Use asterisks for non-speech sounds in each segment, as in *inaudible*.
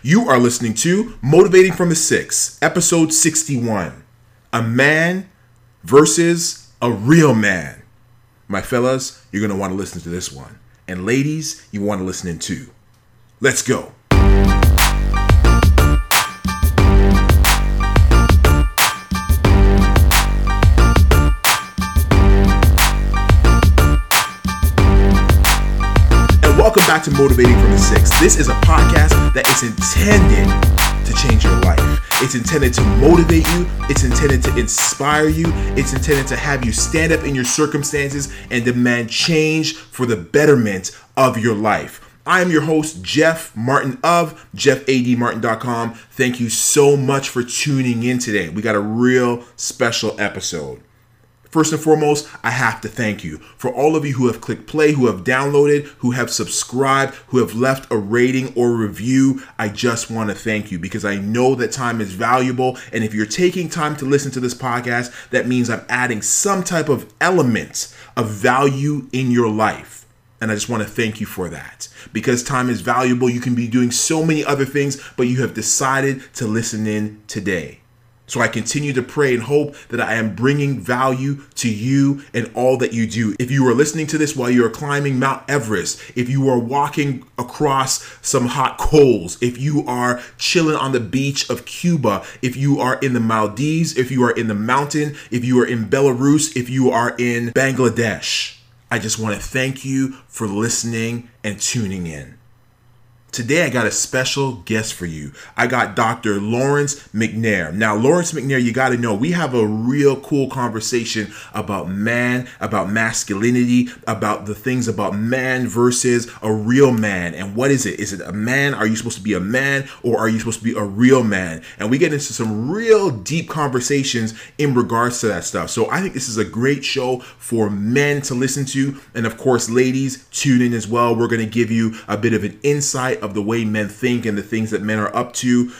You are listening to Motivating from the Six, episode 61 A Man versus a Real Man. My fellas, you're going to want to listen to this one. And ladies, you want to listen in too. Let's go. Back to Motivating from the Six. This is a podcast that is intended to change your life. It's intended to motivate you, it's intended to inspire you, it's intended to have you stand up in your circumstances and demand change for the betterment of your life. I am your host, Jeff Martin of JeffADMartin.com. Thank you so much for tuning in today. We got a real special episode. First and foremost, I have to thank you for all of you who have clicked play, who have downloaded, who have subscribed, who have left a rating or review. I just want to thank you because I know that time is valuable. And if you're taking time to listen to this podcast, that means I'm adding some type of element of value in your life. And I just want to thank you for that. Because time is valuable, you can be doing so many other things, but you have decided to listen in today. So I continue to pray and hope that I am bringing value to you and all that you do. If you are listening to this while you are climbing Mount Everest, if you are walking across some hot coals, if you are chilling on the beach of Cuba, if you are in the Maldives, if you are in the mountain, if you are in Belarus, if you are in Bangladesh, I just want to thank you for listening and tuning in. Today, I got a special guest for you. I got Dr. Lawrence McNair. Now, Lawrence McNair, you got to know, we have a real cool conversation about man, about masculinity, about the things about man versus a real man. And what is it? Is it a man? Are you supposed to be a man or are you supposed to be a real man? And we get into some real deep conversations in regards to that stuff. So I think this is a great show for men to listen to. And of course, ladies, tune in as well. We're going to give you a bit of an insight of the way men think and the things that men are up to.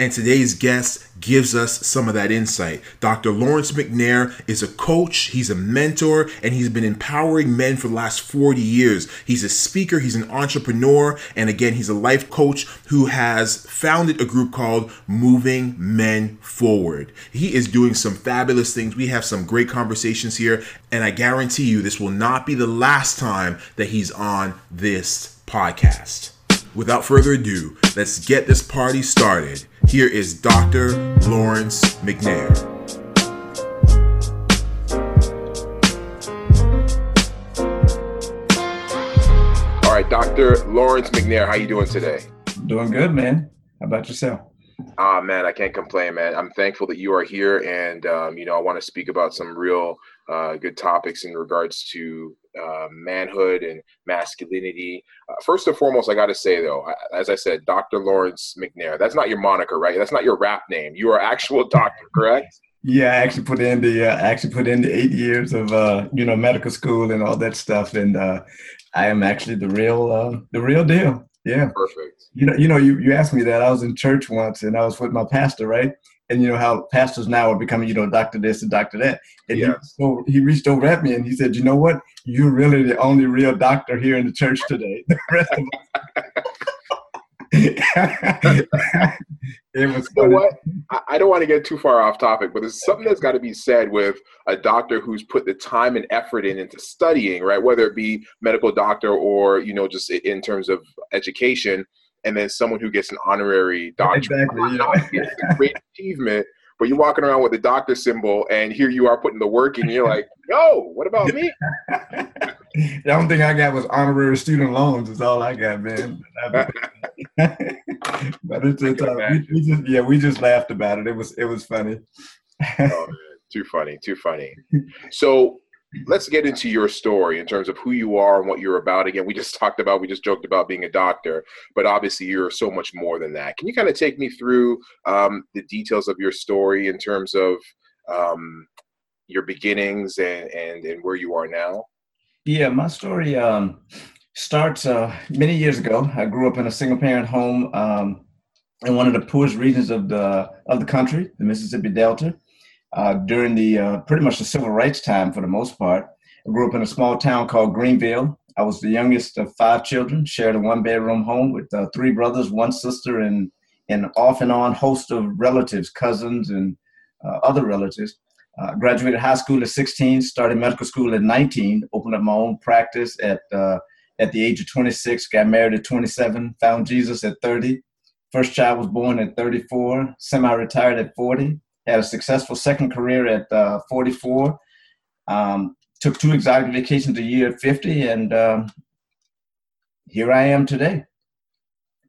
And today's guest gives us some of that insight. Dr. Lawrence McNair is a coach, he's a mentor, and he's been empowering men for the last 40 years. He's a speaker, he's an entrepreneur, and again, he's a life coach who has founded a group called Moving Men Forward. He is doing some fabulous things. We have some great conversations here, and I guarantee you this will not be the last time that he's on this podcast. Without further ado, let's get this party started. Here is Dr. Lawrence McNair. All right, Dr. Lawrence McNair, how you doing today? Doing good, man. How about yourself? Ah, man, I can't complain, man. I'm thankful that you are here, and um, you know, I want to speak about some real uh, good topics in regards to uh, manhood and masculinity. Uh, first and foremost, I got to say though, as I said, Dr. Lawrence McNair. That's not your moniker, right? That's not your rap name. You are actual doctor, correct? Yeah, I actually put in the uh, actually put in the eight years of uh, you know medical school and all that stuff, and uh, I am actually the real uh, the real deal. Yeah, perfect. You know, you know, you, you asked me that. I was in church once, and I was with my pastor, right? And you know how pastors now are becoming, you know, doctor this and doctor that. And yeah. he, so he reached over at me and he said, "You know what? You're really the only real doctor here in the church today. *laughs* The rest of *laughs* it was you know what I don't want to get too far off topic but there's something that's got to be said with a doctor who's put the time and effort in into studying right whether it be medical doctor or you know just in terms of education and then someone who gets an honorary doctorate. Exactly. Yeah. great achievement. But you're walking around with a doctor symbol, and here you are putting the work and You're like, *laughs* yo, what about me? *laughs* the only thing I got was honorary student loans. Is all I got, man. *laughs* but it's, it's uh, we, we, just yeah, we just laughed about it. It was it was funny. oh, too funny, too funny. So let's get into your story in terms of who you are and what you're about. Again, we just *laughs* talked about, we just joked about being a doctor, but obviously you're so much more than that. Can you kind of take me through um, the details of your story in terms of um, your beginnings and, and, and where you are now? Yeah, my story um, starts uh, many years ago. I grew up in a single parent home um, in one of the poorest regions of the of the country, the Mississippi Delta uh, during the uh, pretty much the civil rights time for the most part. I grew up in a small town called Greenville. I was the youngest of five children, shared a one bedroom home with uh, three brothers, one sister, and an off and on host of relatives, cousins, and uh, other relatives. Uh, graduated high school at 16, started medical school at 19, opened up my own practice at uh, at the age of 26, got married at 27, found Jesus at 30. First child was born at 34, semi-retired at 40, had a successful second career at uh, 44, um, took two exotic vacations a year at 50, and um, here I am today.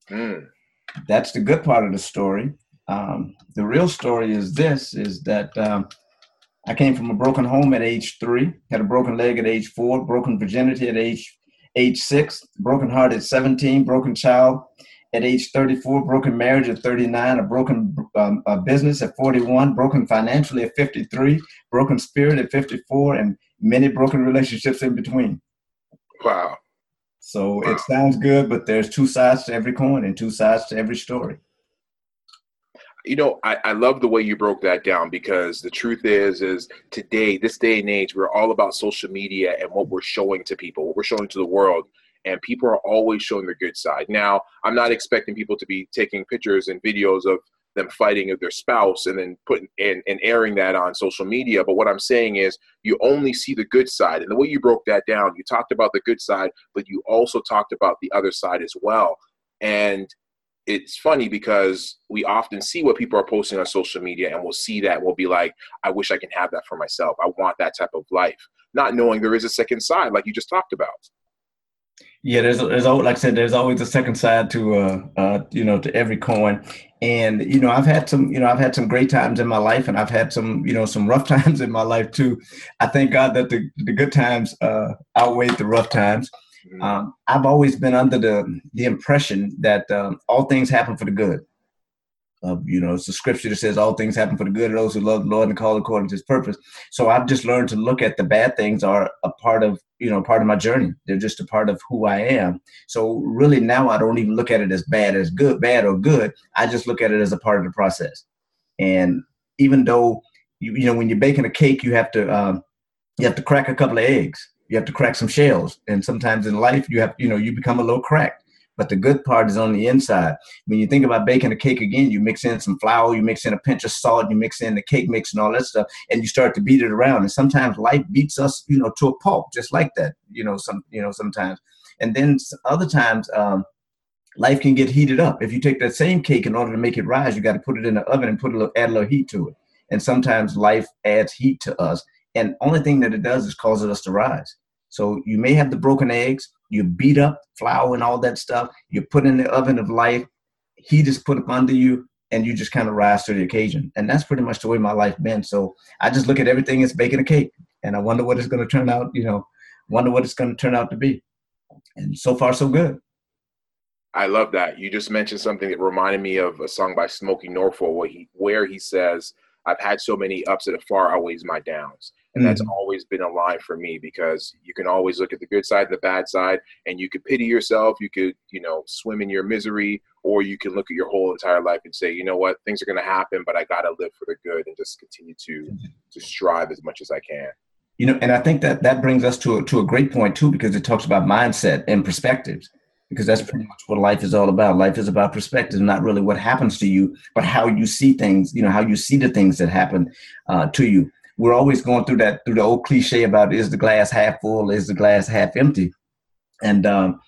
Mm. That's the good part of the story. Um, the real story is this: is that um, I came from a broken home at age three, had a broken leg at age four, broken virginity at age age six, broken heart at 17, broken child at age 34, broken marriage at 39, a broken um, a business at 41, broken financially at 53, broken spirit at 54, and many broken relationships in between. Wow. So wow. it sounds good, but there's two sides to every coin and two sides to every story you know I, I love the way you broke that down because the truth is is today this day and age we're all about social media and what we're showing to people what we're showing to the world and people are always showing their good side. Now i'm not expecting people to be taking pictures and videos of them fighting with their spouse and then putting and, and airing that on social media but what i'm saying is you only see the good side. And the way you broke that down you talked about the good side but you also talked about the other side as well. And it's funny because we often see what people are posting on social media and we'll see that we'll be like i wish i can have that for myself. I want that type of life. Not knowing there is a second side like you just talked about yeah there's there's always like i said there's always a second side to uh, uh you know to every coin and you know i've had some you know i've had some great times in my life and i've had some you know some rough *laughs* times in my life too i thank god that the, the good times uh outweighed the rough times Mm-hmm. Um, I've always been under the the impression that um, all things happen for the good. You know, it's the scripture that says all things happen for the good of those who love the Lord and call according to His purpose. So I've just learned to look at the bad things are a part of you know part of my journey. They're just a part of who I am. So really now I don't even look at it as bad as good, bad or good. I just look at it as a part of the process. And even though you, you know when you're baking a cake, you have to um, you have to crack a couple of eggs you have to crack some shells and sometimes in life you have you know you become a little cracked but the good part is on the inside. When you think about baking a cake again you mix in some flour you mix in a pinch of salt you mix in the cake mix and all that stuff and you start to beat it around. And sometimes life beats us you know to a pulp just like that you know some you know sometimes. And then other times um, life can get heated up. If you take that same cake in order to make it rise you got to put it in the oven and put a little add a little heat to it. And sometimes life adds heat to us and only thing that it does is causes us to rise so you may have the broken eggs, you beat up flour and all that stuff, you put in the oven of life, heat is put up under you, and you just kind of rise to the occasion. And that's pretty much the way my life been. So I just look at everything as baking a cake, and I wonder what it's going to turn out. You know, wonder what it's going to turn out to be. And so far, so good. I love that. You just mentioned something that reminded me of a song by Smokie Norful where he where he says, I've had so many ups that far outweighs my downs. And mm-hmm. that's always been a line for me because you can always look at the good side and the bad side and you could pity yourself. You could, you know, swim in your misery or you can look at your whole entire life and say, you know what, things are going to happen, but I got to live for the good and just continue to, to strive as much as I can. You know, and I think that that brings us to a, to a great point too, because it talks about mindset and perspectives because that's pretty much what life is all about. Life is about perspective, not really what happens to you, but how you see things. You know, how you see the things that happen uh, to you. We're always going through that through the old cliche about is the glass half full, is the glass half empty, and um,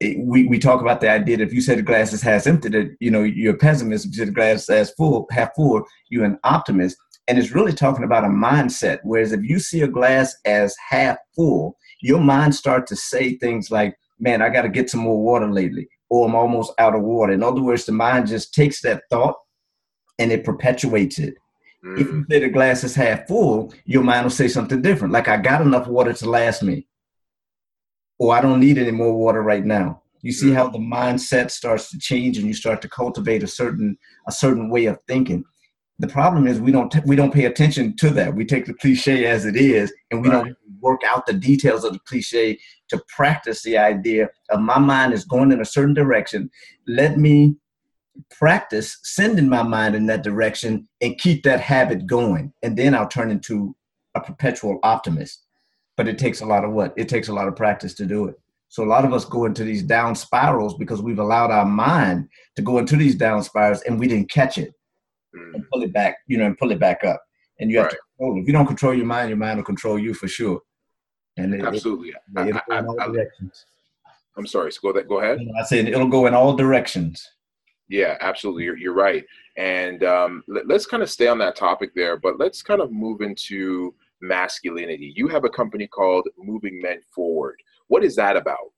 it, we we talk about the idea that if you say the glass is half empty, that you know you're a pessimist. If you say the glass is half full, half full, you're an optimist. And it's really talking about a mindset. Whereas if you see a glass as half full, your mind starts to say things like, man, I got to get some more water lately, or I'm almost out of water. In other words, the mind just takes that thought and it perpetuates it. Mm. If you mm. say the glass is half full, your mind will say something different, like I got enough water to last me, or I don't need any more water right now. You see mm. how the mindset starts to change, and you start to cultivate a certain a certain way of thinking. The problem is we don't t- we don't pay attention to that. We take the cliche as it is, and we right. don't work out the details of the cliche to practice the idea of my mind is going in a certain direction. Let me practice sending my mind in that direction and keep that habit going. And then I'll turn into a perpetual optimist. But it takes a lot of what? It takes a lot of practice to do it. So a lot of us go into these down spirals because we've allowed our mind to go into these down spirals and we didn't catch it mm. and pull it back, you know, and pull it back up. And you have right. to control it. If you don't control your mind, your mind will control you for sure. And it, absolutely, it, I, I, I, I'm sorry. So go that. Go ahead. I said it'll go in all directions. Yeah, absolutely. You're, you're right. And um, let, let's kind of stay on that topic there, but let's kind of move into masculinity. You have a company called Moving Men Forward. What is that about?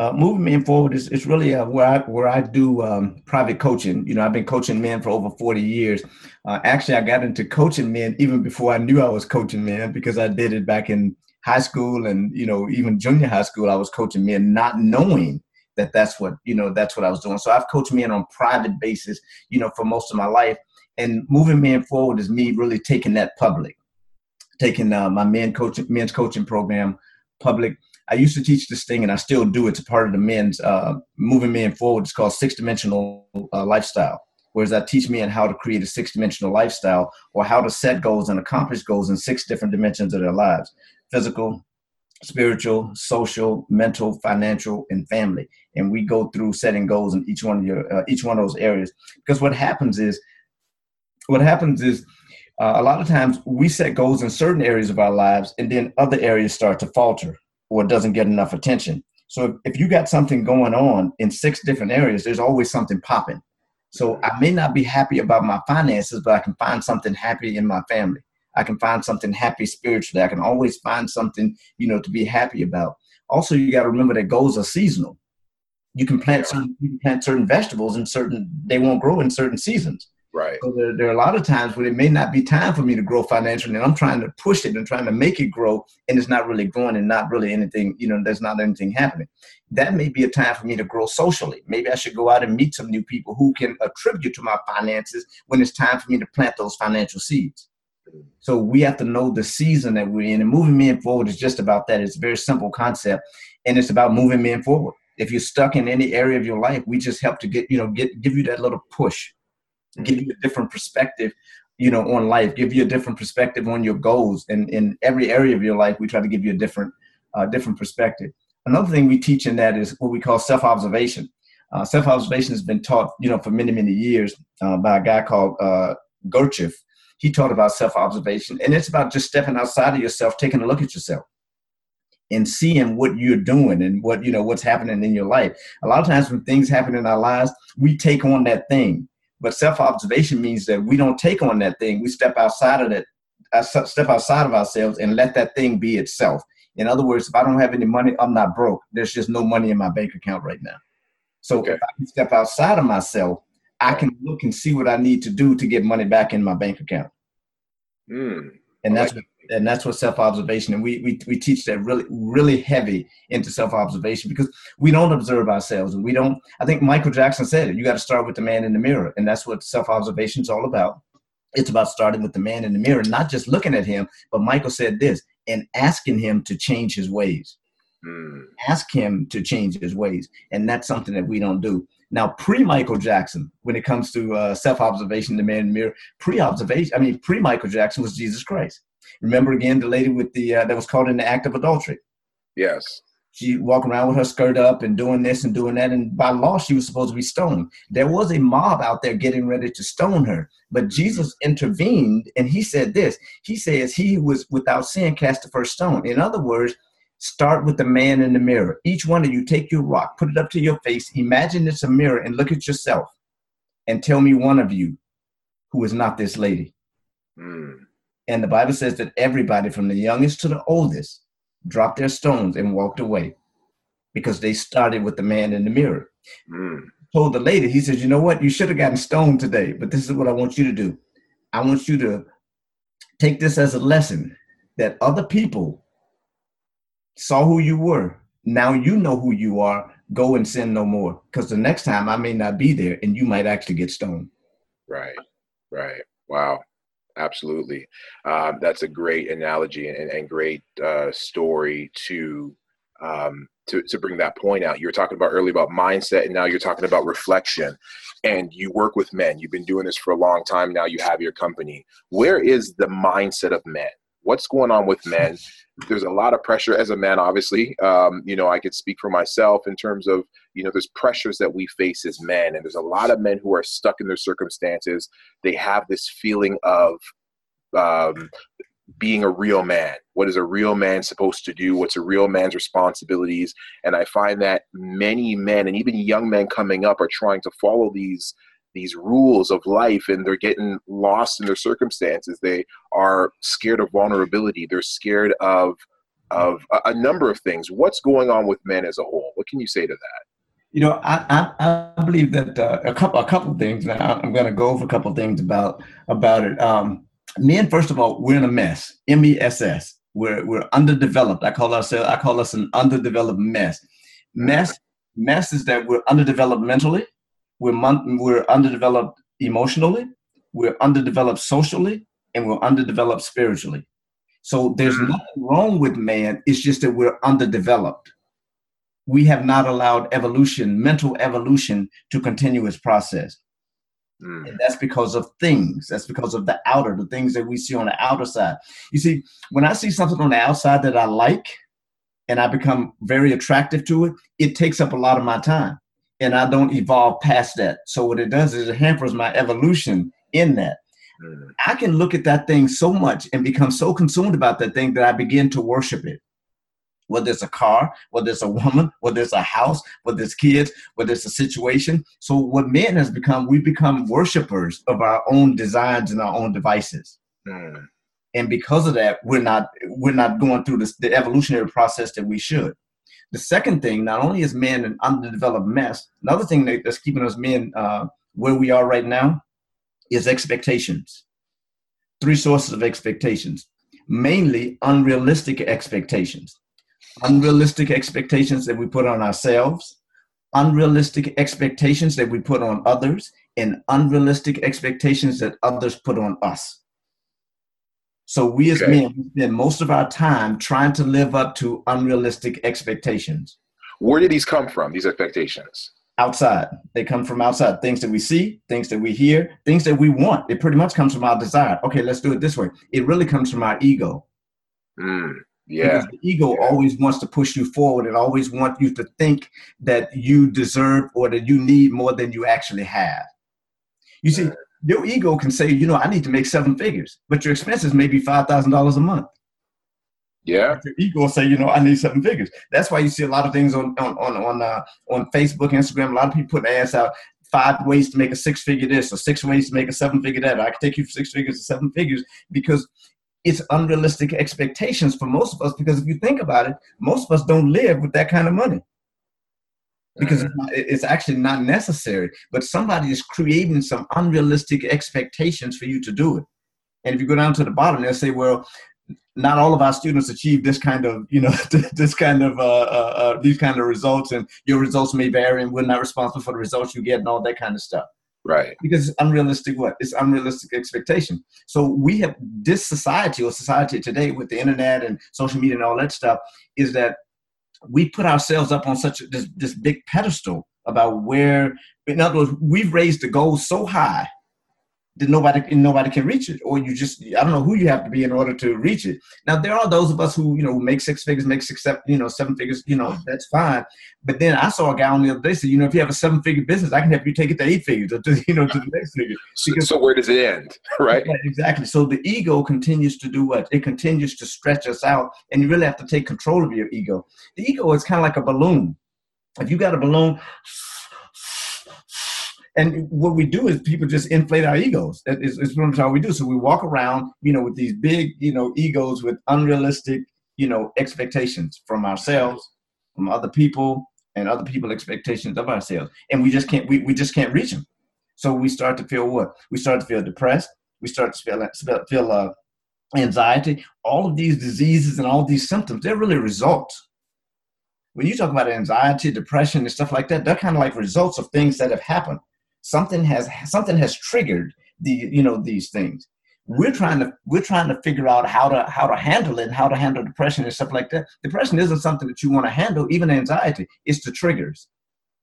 Uh, moving men forward is, is really uh, where I where I do um, private coaching. You know, I've been coaching men for over forty years. Uh, actually, I got into coaching men even before I knew I was coaching men because I did it back in high school and you know even junior high school. I was coaching men, not knowing that that's what you know that's what I was doing. So I've coached men on private basis, you know, for most of my life. And moving men forward is me really taking that public, taking uh, my men coaching men's coaching program public I used to teach this thing, and I still do. It's a part of the men's uh, moving men forward. It's called six dimensional uh, lifestyle. Whereas I teach men how to create a six dimensional lifestyle or how to set goals and accomplish goals in six different dimensions of their lives physical, spiritual, social, mental, financial, and family. And we go through setting goals in each one of your uh, each one of those areas. Because what happens is, what happens is, uh, a lot of times we set goals in certain areas of our lives, and then other areas start to falter or doesn't get enough attention. So if you got something going on in six different areas, there's always something popping. So I may not be happy about my finances, but I can find something happy in my family. I can find something happy spiritually. I can always find something, you know, to be happy about. Also, you got to remember that goals are seasonal. You can plant certain you can plant certain vegetables in certain they won't grow in certain seasons. Right. So there, there, are a lot of times when it may not be time for me to grow financially, and I'm trying to push it and trying to make it grow, and it's not really growing, and not really anything. You know, there's not anything happening. That may be a time for me to grow socially. Maybe I should go out and meet some new people who can attribute to my finances when it's time for me to plant those financial seeds. So we have to know the season that we're in, and moving men forward is just about that. It's a very simple concept, and it's about moving men forward. If you're stuck in any area of your life, we just help to get you know get give you that little push. Give you a different perspective you know on life. Give you a different perspective on your goals. And in every area of your life we try to give you a different uh, different perspective. Another thing we teach in that is what we call self-observation. Uh, self-observation has been taught you know for many many years uh, by a guy called uh, Gurdjieff. He taught about self-observation and it's about just stepping outside of yourself taking a look at yourself and seeing what you're doing and what you know what's happening in your life a lot of times when things happen in our lives we take on that thing but self observation means that we don't take on that thing. We step outside of it, uh, step outside of ourselves, and let that thing be itself. In other words, if I don't have any money, I'm not broke. There's just no money in my bank account right now. So okay. if I can step outside of myself, I can look and see what I need to do to get money back in my bank account. Mm, and that's like what, and that's what self observation and we, we we teach that really really heavy into self observation because we don't observe ourselves and we don't. I think Michael Jackson said it. You got to start with the man in the mirror, and that's what self observation is all about. It's about starting with the man in the mirror, not just looking at him, but Michael said this and asking him to change his ways. Mm. Ask him to change his ways, and that's something that we don't do. Now, pre Michael Jackson, when it comes to uh, self observation, the man in the mirror, pre observation, I mean, pre Michael Jackson was Jesus Christ. Remember again the lady with the uh, that was caught in the act of adultery. Yes. She walking around with her skirt up and doing this and doing that, and by law she was supposed to be stoned. There was a mob out there getting ready to stone her, but Jesus intervened and he said this. He says he was without sin cast the first stone. In other words, Start with the man in the mirror. Each one of you take your rock, put it up to your face, imagine it's a mirror, and look at yourself and tell me one of you who is not this lady. Mm. And the Bible says that everybody from the youngest to the oldest dropped their stones and walked away because they started with the man in the mirror. Mm. Told the lady, he says, You know what? You should have gotten stoned today, but this is what I want you to do. I want you to take this as a lesson that other people saw who you were. Now you know who you are. Go and sin no more. Because the next time I may not be there and you might actually get stoned. Right, right. Wow. Absolutely. Um, that's a great analogy and, and great uh, story to, um, to, to bring that point out. You were talking about earlier about mindset, and now you're talking about reflection. And you work with men. You've been doing this for a long time now. You have your company. Where is the mindset of men? What's going on with men? There's a lot of pressure as a man, obviously. Um, you know, I could speak for myself in terms of, you know, there's pressures that we face as men, and there's a lot of men who are stuck in their circumstances. They have this feeling of um, being a real man. What is a real man supposed to do? What's a real man's responsibilities? And I find that many men and even young men coming up are trying to follow these these rules of life and they're getting lost in their circumstances. They are scared of vulnerability. They're scared of of a, a number of things. What's going on with men as a whole? What can you say to that? You know, I I, I believe that uh, a couple a couple things. Now I'm going to go over a couple things about about it. Um, men, first of all, we're in a mess. M E S S. We're we're underdeveloped. I call ourselves. I call us an underdeveloped mess. Mess mess is that we're underdeveloped mentally. We're mon- we're underdeveloped emotionally. We're underdeveloped socially, and we're underdeveloped spiritually. So there's mm-hmm. nothing wrong with man. It's just that we're underdeveloped. We have not allowed evolution, mental evolution, to continue its process. Mm. And that's because of things. That's because of the outer, the things that we see on the outer side. You see, when I see something on the outside that I like and I become very attractive to it, it takes up a lot of my time and I don't evolve past that. So what it does is it hampers my evolution in that. Mm. I can look at that thing so much and become so consumed about that thing that I begin to worship it whether it's a car, whether it's a woman, whether it's a house, whether it's kids, whether it's a situation. So what men has become, we become worshipers of our own designs and our own devices. Mm. And because of that, we're not we're not going through this, the evolutionary process that we should. The second thing, not only is men an underdeveloped mess, another thing that's keeping us men uh, where we are right now is expectations. Three sources of expectations, mainly unrealistic expectations unrealistic expectations that we put on ourselves, unrealistic expectations that we put on others, and unrealistic expectations that others put on us. So we as okay. men spend most of our time trying to live up to unrealistic expectations. Where do these come from, these expectations? Outside. They come from outside. Things that we see, things that we hear, things that we want. It pretty much comes from our desire. Okay, let's do it this way. It really comes from our ego. Mm. Yeah. Because the ego yeah. always wants to push you forward and always want you to think that you deserve or that you need more than you actually have. You see, your ego can say, you know, I need to make seven figures, but your expenses may be five thousand dollars a month. Yeah. But your ego say, you know, I need seven figures. That's why you see a lot of things on on on on, uh, on Facebook, Instagram. A lot of people put ads out five ways to make a six figure this or six ways to make a seven figure that. I can take you for six figures to seven figures because it's unrealistic expectations for most of us because if you think about it, most of us don't live with that kind of money because it's, not, it's, actually not necessary. But somebody is creating some unrealistic expectations for you to do it. And if you go down to the bottom, they'll say, well, not all of our students achieve this kind of, you know, *laughs* this kind of, uh, uh, uh, these kind of results, and your results may vary, and we're not responsible for the results you get, and all that kind of stuff. Right. Because it's unrealistic what? It's unrealistic expectation. So we have this society or society today with the internet and social media and all that stuff is that we put ourselves up on such a, this, this big pedestal about where in other words we've raised the goal so high that nobody nobody can reach it, or you just I don't know who you have to be in order to reach it. Now there are those of us who you know make six figures, make six seven, you know seven figures, you know that's fine. But then I saw a guy on the other day say, you know, if you have a seven figure business, I can help you take it to eight figures, or *laughs* to you know to the next figure. Because, so, so where does it end, *laughs* right? Exactly. So the ego continues to do what? It continues to stretch us out, and you really have to take control of your ego. The ego is kind of like a balloon. If you got a balloon and what we do is people just inflate our egos. That is, is how we do. So we walk around, you know, with these big, you know, egos with unrealistic, you know, expectations from ourselves, from other people, and other people expectations of ourselves, and we just can't we, we just can't reach them. So we start to feel what? We start to feel depressed. We start to feel feel uh, anxiety. All of these diseases and all these symptoms, they're really results. When you talk about anxiety, depression, and stuff like that, they're kind of like results of things that have happened something has something has triggered the you know these things. We're trying to we're trying to figure out how to how to handle it how to handle depression and stuff like that. Depression isn't something that you want to handle. Even anxiety it's the triggers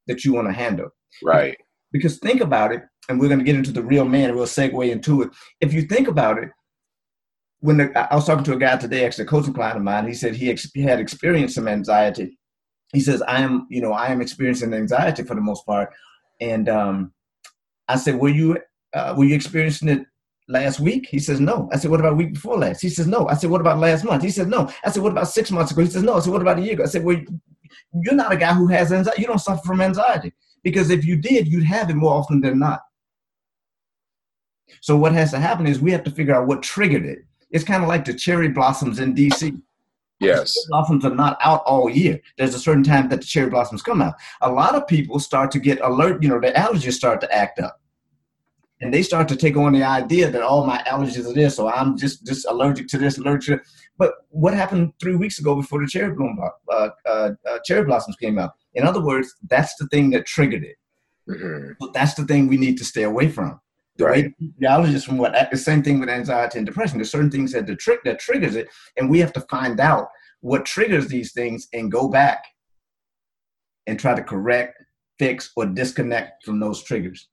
that you want to handle. Right. Because think about it and we're going to get into the real man and we'll segue into it. If you think about it when the, I was talking to a guy today, actually a coaching client of mine, he said he, ex- he had experienced some anxiety. He says, I am, you know, I am experiencing anxiety for the most part. And um, I said, were you, uh, were you experiencing it last week? He says, no. I said, what about week before last? He says, no. I said, what about last month? He said, no. I said, what about six months ago? He says, no. I said, what about a year ago? I said, well, you're not a guy who has anxiety. You don't suffer from anxiety because if you did, you'd have it more often than not. So what has to happen is we have to figure out what triggered it. It's kind of like the cherry blossoms in DC. Yes. Blossoms are not out all year. There's a certain time that the cherry blossoms come out. A lot of people start to get alert, you know, the allergies start to act up. And they start to take on the idea that all oh, my allergies are this, so I'm just just allergic to this, allergic. To but what happened three weeks ago before the cherry bloom, uh, uh, uh, cherry blossoms came out? In other words, that's the thing that triggered it. Mm-hmm. So that's the thing we need to stay away from. Right. way from what the same thing with anxiety and depression. There's certain things that the trick that triggers it, and we have to find out what triggers these things and go back and try to correct, fix, or disconnect from those triggers.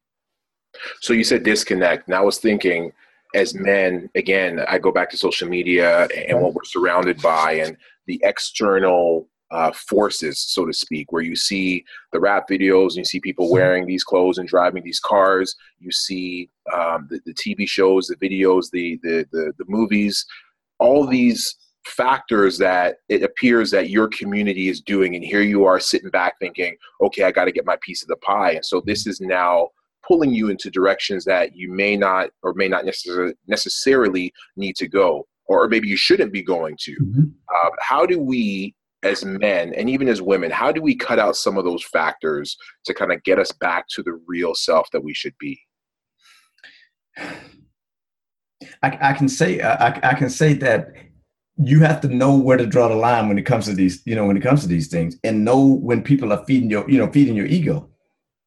So you said disconnect, and I was thinking, as men, again, I go back to social media and what we're surrounded by, and the external uh, forces, so to speak, where you see the rap videos and you see people wearing these clothes and driving these cars. You see um, the, the, TV shows, the videos, the, the, the, the movies, all these factors that it appears that your community is doing. And here you are sitting back thinking, okay, I got to get my piece of the pie. And so this is now pulling you into directions that you may not or may not necessarily necessarily need to go or maybe you shouldn't be going to. Mm-hmm. Uh, how do we as men and even as women, how do we cut out some of those factors to kind of get us back to the real self that we should be? I, I can say I, I can say that you have to know where to draw the line when it comes to these, you know, when it comes to these things, and know when people are feeding your, you know, feeding your ego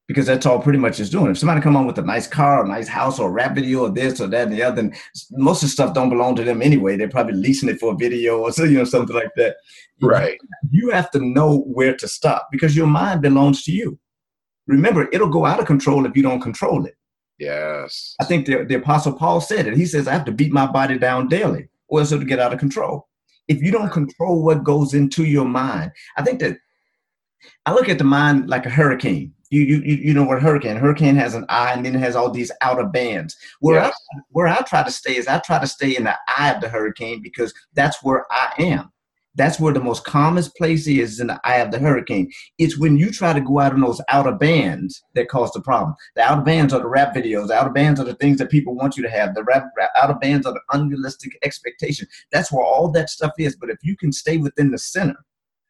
because that's all pretty much is doing. If somebody come on with a nice car, a nice house, or a rap video, or this or that and the other, then most of the stuff don't belong to them anyway. They're probably leasing it for a video or so, *laughs* you know, something like that. Right. You have to know where to stop because your mind belongs to you. Remember, it'll go out of control if you don't control it. Yes. I think the, the Apostle Paul said it. He says, I have to beat my body down daily, or else it'll get out of control. If you don't control what goes into your mind, I think that I look at the mind like a hurricane you you you know what hurricane hurricane has an eye and then it has all these outer bands. Where yes. I, where I try to stay is I try to stay in the eye of the hurricane because that's where I am. That's where the most calmest place is in the eye of the hurricane. It's when you try to go out in those outer bands that cause the problem. The outer bands are the rap videos. The outer bands are the things that people want you to have. The rap, rap outer bands are the unrealistic expectation. That's where all that stuff is. But if you can stay within the center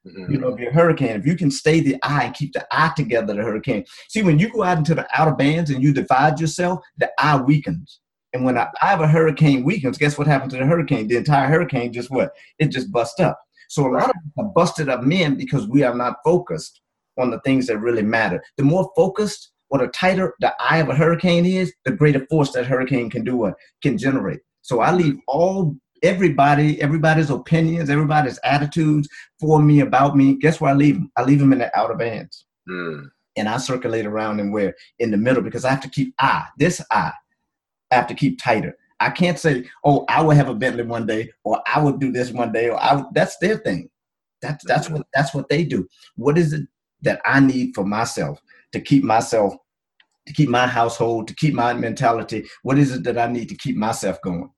Mm-hmm. You know, be a hurricane. If you can stay the eye and keep the eye together, the hurricane. See, when you go out into the outer bands and you divide yourself, the eye weakens. And when the eye of a hurricane weakens, guess what happens to the hurricane? The entire hurricane just what? It just busts up. So a lot of us busted up men because we are not focused on the things that really matter. The more focused or the tighter the eye of a hurricane is, the greater force that hurricane can do or can generate. So I leave all everybody, everybody's opinions, everybody's attitudes for me, about me. Guess where I leave them? I leave them in the outer bands. Mm. And I circulate around and where in the middle because I have to keep eye, this eye, I have to keep tighter. I can't say, oh, I will have a Bentley one day, or I will do this one day, or I that's their thing. That's that's what that's what they do. What is it that I need for myself to keep myself, to keep my household, to keep my mentality? What is it that I need to keep myself going?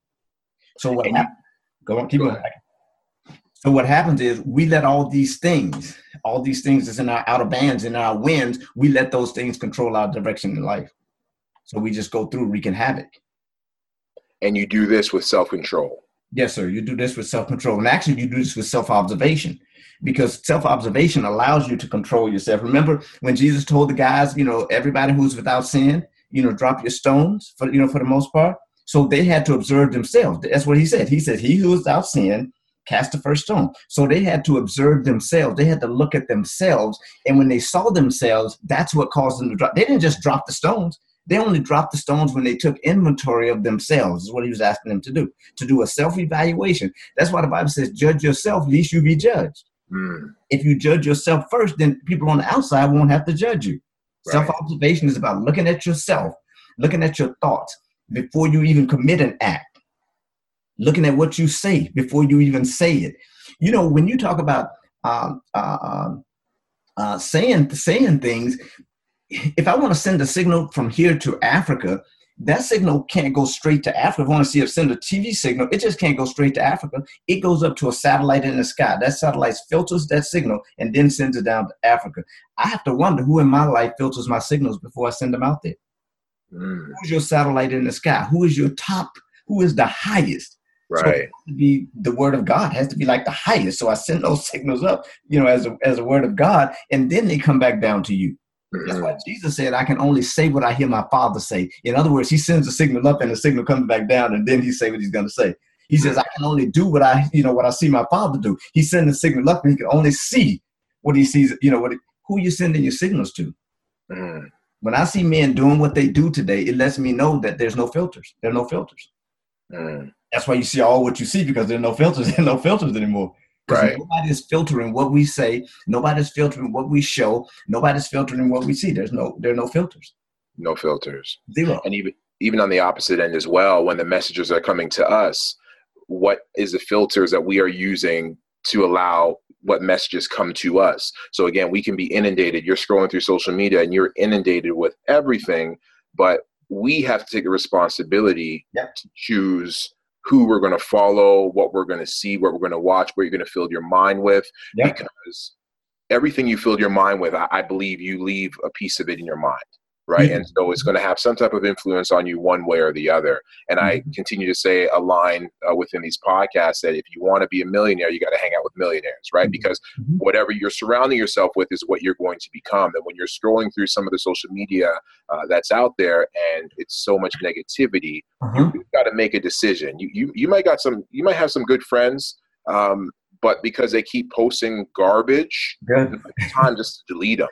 So what happens? Go on, keep going. So what happens is we let all these things, all these things that's in our outer bands, in our winds, we let those things control our direction in life. So we just go through wreaking havoc. And you do this with self-control. Yes, sir. You do this with self-control. And actually you do this with self-observation because self-observation allows you to control yourself. Remember when Jesus told the guys, you know, everybody who's without sin, you know, drop your stones for, you know, for the most part. So they had to observe themselves. That's what he said. He said, He who is without sin cast the first stone. So they had to observe themselves. They had to look at themselves. And when they saw themselves, that's what caused them to drop. They didn't just drop the stones. They only dropped the stones when they took inventory of themselves, is what he was asking them to do, to do a self evaluation. That's why the Bible says, judge yourself, lest you be judged. Mm. If you judge yourself first, then people on the outside won't have to judge you. Right. Self observation is about looking at yourself, looking at your thoughts, before you even commit an act. looking at what you say before you even say it. You know, when you talk about um, uh, um, uh, saying saying things, if I want to send a signal from here to Africa, that signal can't go straight to Africa. If I want to see if send a TV signal, it just can't go straight to Africa. It goes up to a satellite in the sky. That satellite filters that signal and then sends it down to Africa. I have to wonder who in my life filters my signals before I send them out there. Mm. Who's your satellite in the sky? Who is your top? Who is the highest? Right. So be the word of God has to be like the highest. So I send those *laughs* signals up, you know, as a, as a word of God, and then they come back down to you. That's why Jesus said, I can only say what I hear my father say. In other words, he sends a signal up and the signal comes back down, and then he say what he's gonna say. He says, I can only do what I, you know, what I see my father do. He sends a signal up and he can only see what he sees, you know, what who you sending your signals to. Mm. When I see men doing what they do today, it lets me know that there's no filters. There are no filters. Mm. That's why you see all what you see because there are no filters. *laughs* There are no filters anymore. Right. Nobody's filtering what we say. Nobody's filtering what we show. Nobody's filtering what we see. There's no there are no filters. No filters. Zero. And even even on the opposite end as well, when the messages are coming to us, what is the filters that we are using to allow what messages come to us? So again, we can be inundated. You're scrolling through social media and you're inundated with everything, but we have to take the responsibility to choose who we're going to follow, what we're going to see, what we're going to watch, what you're going to fill your mind with. Because everything you fill your mind with, I, I, believe you leave a piece of it in your mind right? Mm-hmm. And so it's going to have some type of influence on you one way or the other. And I mm-hmm. continue to say a line uh, within these podcasts that if you want to be a millionaire, you got to hang out with millionaires, right? Mm-hmm. Because mm-hmm. whatever you're surrounding yourself with is what you're going to become. And when you're scrolling through some of the social media uh, that's out there and it's so much negativity, uh-huh. you've got to make a decision. You, you, you might got some, you might have some good friends. Um, but because they keep posting garbage, Good. time just to delete them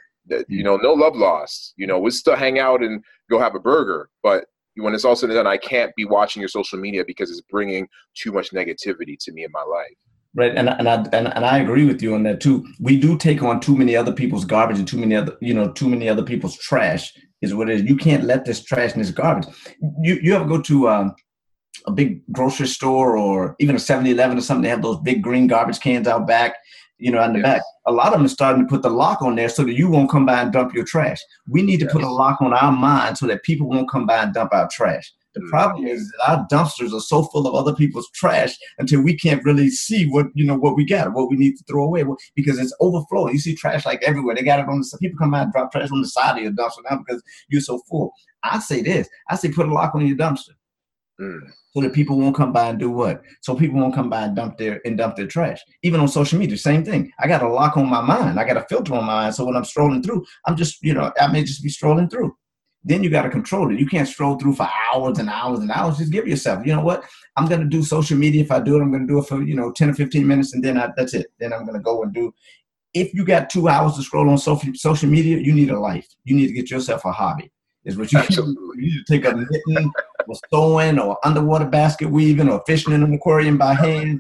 you know, no love lost. You know, we still hang out and go have a burger, but when it's all said and done, I can't be watching your social media because it's bringing too much negativity to me in my life. Right, and and I and, and I agree with you on that too. We do take on too many other people's garbage and too many other you know too many other people's trash is what it is. You can't let this trash and this garbage. You you ever go to um, a big grocery store or even a 7-Eleven or something? They have those big green garbage cans out back, you know, in the yes. back. A lot of them are starting to put the lock on there so that you won't come by and dump your trash. We need to yes. put a lock on our mind so that people won't come by and dump our trash. The mm. problem is that our dumpsters are so full of other people's trash until we can't really see what you know what we got, what we need to throw away because it's overflowing. You see trash like everywhere. They got it on the people come out and drop trash on the side of your dumpster now because you're so full. I say this. I say put a lock on your dumpster. Mm so that people won't come by and do what? So people won't come by and dump their and dump their trash. Even on social media, same thing. I got a lock on my mind. I got a filter on my mind. So when I'm strolling through, I'm just, you know, I may just be strolling through. Then you got to control it. You can't stroll through for hours and hours and hours. Just give yourself, you know what? I'm going to do social media. If I do it, I'm going to do it for, you know, 10 or 15 minutes and then I, that's it. Then I'm going to go and do. If you got two hours to scroll on social, social media, you need a life. You need to get yourself a hobby is what you, you need to take a knitting or sewing or underwater basket weaving or fishing in an aquarium by hand.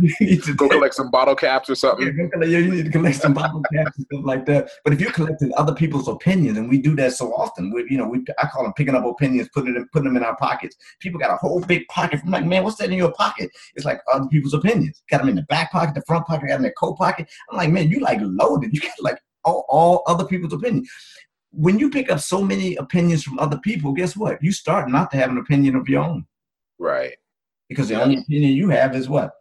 you need to go collect some bottle caps or something. Yeah, you need to collect some bottle caps and stuff like that. But if you're collecting other people's opinions, and we do that so often, we, you know, we I call them picking up opinions, putting them putting them in our pockets. People got a whole big pocket. I'm like, man, what's that in your pocket? It's like other people's opinions. Got them in the back pocket, the front pocket, got them in the coat pocket. I'm like, man, you like loaded. You got like all, all other people's opinions when you pick up so many opinions from other people, guess what? You start not to have an opinion of your own. Right. Because the only opinion you have is what?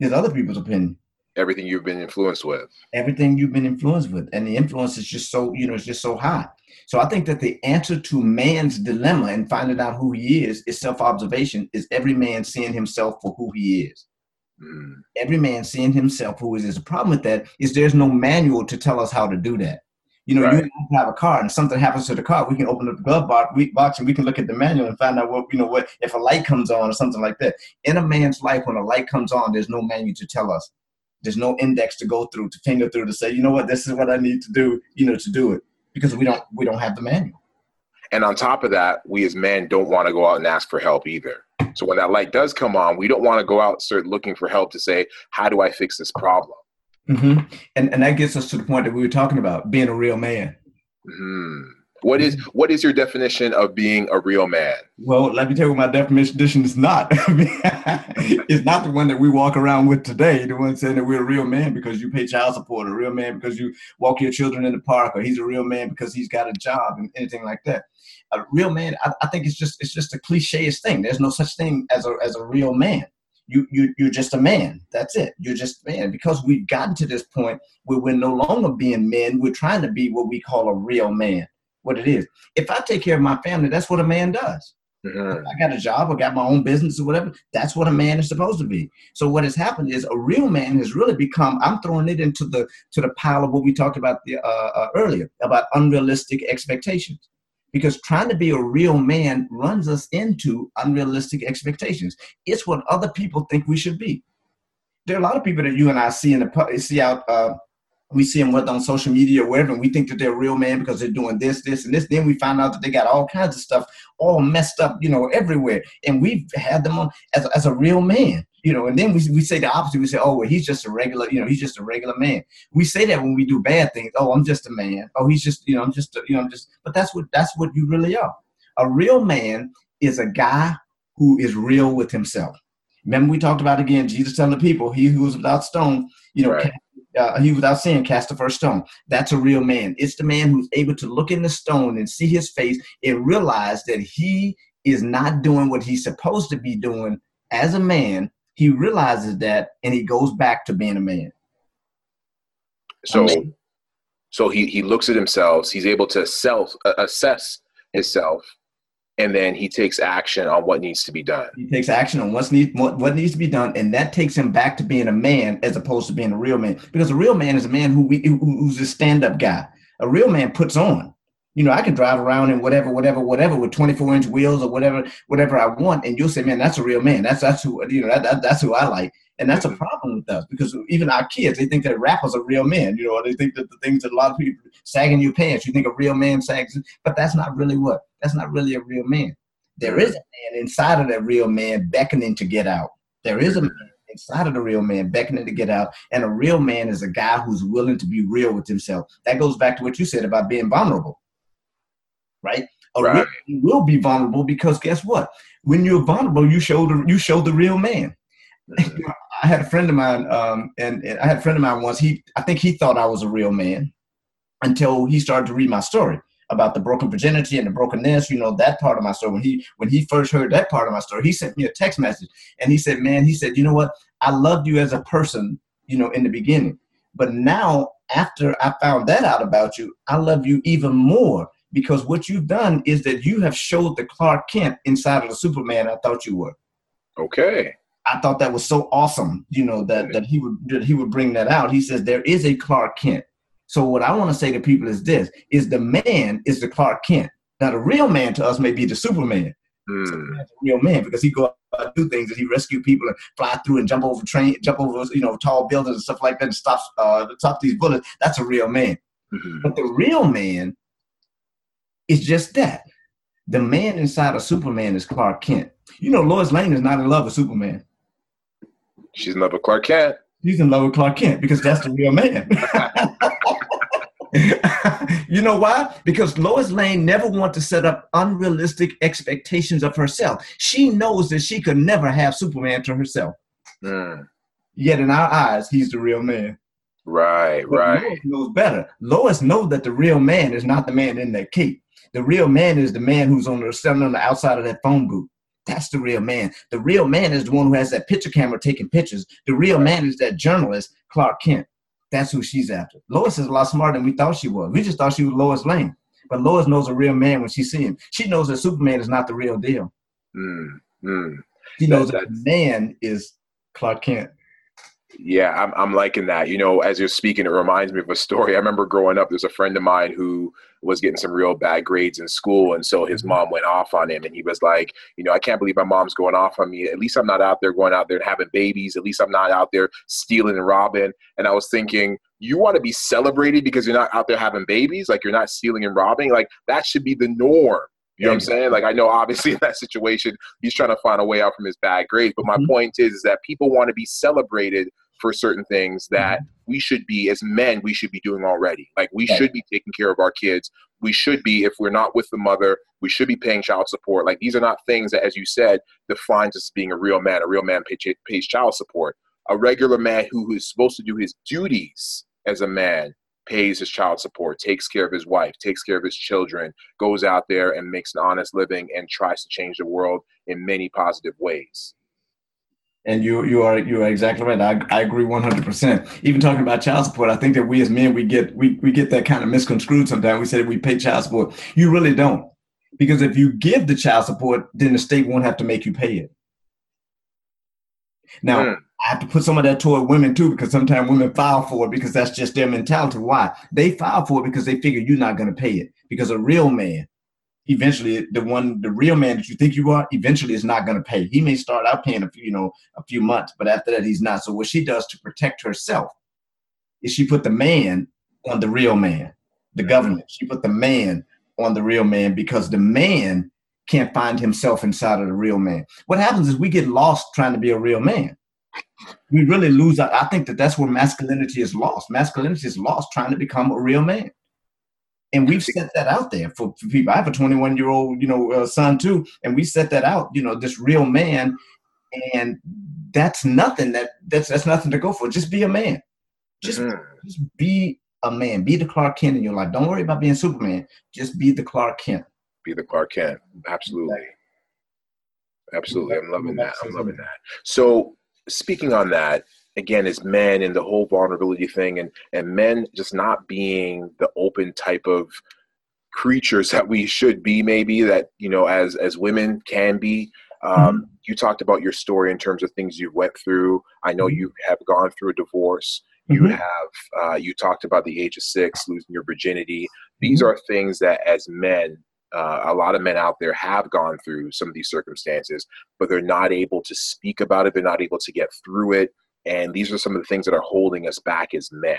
Is other people's opinion. Everything you've been influenced with. Everything you've been influenced with. And the influence is just so, you know, it's just so high. So I think that the answer to man's dilemma and finding out who he is is self-observation, is every man seeing himself for who he is. Mm. Every man seeing himself who is. There's a problem with that is there's no manual to tell us how to do that. You know, right. you have a car and something happens to the car, we can open up the glove box and we can look at the manual and find out what, you know, what if a light comes on or something like that. In a man's life, when a light comes on, there's no manual to tell us. There's no index to go through, to finger through to say, you know what, this is what I need to do, you know, to do it. Because we don't we don't have the manual. And on top of that, we as men don't want to go out and ask for help either. So when that light does come on, we don't want to go out and start looking for help to say, how do I fix this problem? Mm-hmm. And and that gets us to the point that we were talking about being a real man. Mm-hmm. What is what is your definition of being a real man? Well, let me tell you what my definition is not. *laughs* it's not the one that we walk around with today. The one saying that we're a real man because you pay child support, a real man because you walk your children in the park, or he's a real man because he's got a job and anything like that. A real man, I, I think it's just it's just a clichéish thing. There's no such thing as a as a real man you you you're just a man. That's it. You're just a man. Because we've gotten to this point where we're no longer being men. We're trying to be what we call a real man. What it is. If I take care of my family, that's what a man does. Mm-hmm. I got a job, I got my own business or whatever. That's what a man is supposed to be. So what has happened is a real man has really become. I'm throwing it into the to the pile of what we talked about the, uh, uh, earlier about unrealistic expectations because trying to be a real man runs us into unrealistic expectations. It's what other people think we should be. There are a lot of people that you and I see in the see out. Uh, we see them whether on social media or wherever, and we think that they're real man because they're doing this, this, and this. Then we find out that they got all kinds of stuff all messed up, you know, everywhere. And we've had them on as, as a real man you know, and then we, we say the opposite. We say, oh, well, he's just a regular, you know, he's just a regular man. We say that when we do bad things. Oh, I'm just a man. Oh, he's just, you know, I'm just, a, you know, I'm just. But that's what that's what you really are. A real man is a guy who is real with himself. Remember, we talked about again. Jesus telling the people, "He who is without stone, you know, right. Uh, he without sin, cast the first stone." That's a real man. It's the man who's able to look in the stone and see his face and realize that he is not doing what he's supposed to be doing as a man he realizes that and he goes back to being a man. So, so he, he looks at himself, he's able to self uh, assess himself, and then he takes action on what needs to be done. He takes action on what's need, what, what needs to be done, and that takes him back to being a man as opposed to being a real man. Because a real man is a man who we, who's a stand up guy. A real man puts on you know, I can drive around in whatever, whatever, whatever with 24 inch wheels or whatever, whatever I want. And you'll say, man, that's a real man. That's, that's who, you know, that, that that's who I like. And that's a problem with us because even our kids, they think that rappers are real men. You know, they think that the things that a lot of people sagging your pants, you think a real man sags, but that's not really what, that's not really a real man. There is a man inside of that real man beckoning to get out. There is a man inside of the real man beckoning to get out. And a real man is a guy who's willing to be real with himself. That goes back to what you said about being vulnerable right? A right. real will be vulnerable because guess what? When you're vulnerable, you show the you show the real man. Mm-hmm. *laughs* I had a friend of mine, um, and, and I had a friend of mine once. He, I think he thought I was a real man until he started to read my story about the broken virginity and the brokenness. You know that part of my story. When he when he first heard that part of my story, he sent me a text message, and he said, "Man, he said, you know what? I loved you as a person, you know, in the beginning, but now after I found that out about you, I love you even more because what you've done is that you have showed the Clark Kent inside of the Superman I thought you were. Okay. I thought that was so awesome, you know, that, that he would that he would bring that out. He says there is a Clark Kent. So what I want to say to people is this is the man is the Clark Kent. Now the real man to us may be the Superman. Mm. Real man because he go out and do things and he rescue people and fly through and jump over train, jump over you know tall buildings and stuff like that and stop uh stop these bullets. That's a real man. Mm-hmm. But the real man is just that. The man inside of Superman is Clark Kent. You know, Lois Lane is not in love with Superman. She's in love with Clark Kent. She's in love with Clark Kent because that's the real man. *laughs* *laughs* *laughs* you know why? Because Lois Lane never wanted to set up unrealistic expectations of herself. She knows that she could never have Superman to herself. Mm. Yet in our eyes, he's the real man. Right, but right. Lois knows better. Lois knows that the real man is not the man in that cape. The real man is the man who's on the standing on the outside of that phone booth. That's the real man. The real man is the one who has that picture camera taking pictures. The real man is that journalist, Clark Kent. That's who she's after. Lois is a lot smarter than we thought she was. We just thought she was Lois Lane. But Lois knows a real man when she sees him. She knows that Superman is not the real deal. Mm, mm. She knows that, that man is Clark Kent. Yeah, I'm, I'm liking that. You know, as you're speaking, it reminds me of a story. I remember growing up, there's a friend of mine who was getting some real bad grades in school. And so his mm-hmm. mom went off on him and he was like, you know, I can't believe my mom's going off on me. At least I'm not out there going out there and having babies. At least I'm not out there stealing and robbing. And I was thinking, you want to be celebrated because you're not out there having babies? Like you're not stealing and robbing? Like that should be the norm. You know what I'm saying? Like I know obviously *laughs* in that situation he's trying to find a way out from his bad grades, but my mm-hmm. point is, is that people want to be celebrated for certain things that mm-hmm. We should be as men we should be doing already. Like we should be taking care of our kids. We should be if we're not with the mother we should be paying child support. Like these are not things that as you said defines us as being a real man. A real man pay, pays child support. A regular man who is supposed to do his duties as a man pays his child support takes care of his wife takes care of his children goes out there and makes an honest living and tries to change the world in many positive ways and you you are you are exactly right. I, I agree one hundred percent. Even talking about child support, I think that we as men we get we, we get that kind of misconstrued sometimes. We say that we pay child support. You really don't. Because if you give the child support, then the state won't have to make you pay it. Now, mm. I have to put some of that toward women too, because sometimes women file for it because that's just their mentality. Why? They file for it because they figure you're not going to pay it. Because a real man, eventually, the one, the real man that you think you are, eventually is not going to pay. He may start out paying a few, you know, a few months, but after that, he's not. So what she does to protect herself is she put the man on the real man, the government. She put the man on the real man because the man can't find himself inside of the real man. What happens is we get lost trying to be a real man. We really lose. I think that that's where masculinity is lost. Masculinity is lost trying to become a real man. And we've set that out there for, for people. I have a 21 year old, you know, uh, son too, and we set that out. You know, this real man, and that's nothing. That that's that's nothing to go for. Just be a man. Just mm-hmm. just be a man. Be the Clark Kent in your life. Don't worry about being Superman. Just be the Clark Kent. Be the Clark Kent. Absolutely. Absolutely. I'm loving that. I'm loving that. So speaking on that, again, as men and the whole vulnerability thing and and men just not being the open type of creatures that we should be maybe that you know as as women can be um, mm-hmm. you talked about your story in terms of things you went through i know mm-hmm. you have gone through a divorce you mm-hmm. have uh, you talked about the age of six losing your virginity these mm-hmm. are things that as men uh, a lot of men out there have gone through some of these circumstances but they're not able to speak about it they're not able to get through it and these are some of the things that are holding us back as men.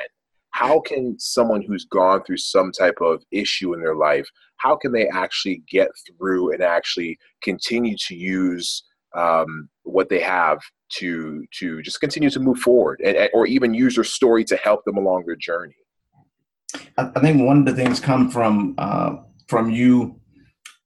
How can someone who's gone through some type of issue in their life how can they actually get through and actually continue to use um, what they have to to just continue to move forward and, or even use their story to help them along their journey? I think one of the things come from uh, from you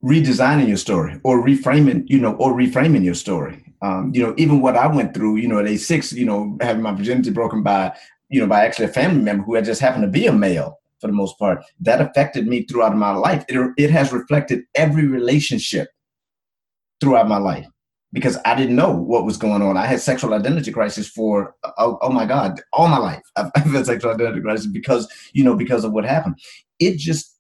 redesigning your story or reframing you know or reframing your story um, you know even what i went through you know at age six you know having my virginity broken by you know by actually a family member who had just happened to be a male for the most part that affected me throughout my life it, it has reflected every relationship throughout my life because I didn't know what was going on. I had sexual identity crisis for oh, oh my god, all my life. I've, *laughs* I've, had sexual identity crisis because you know because of what happened. It just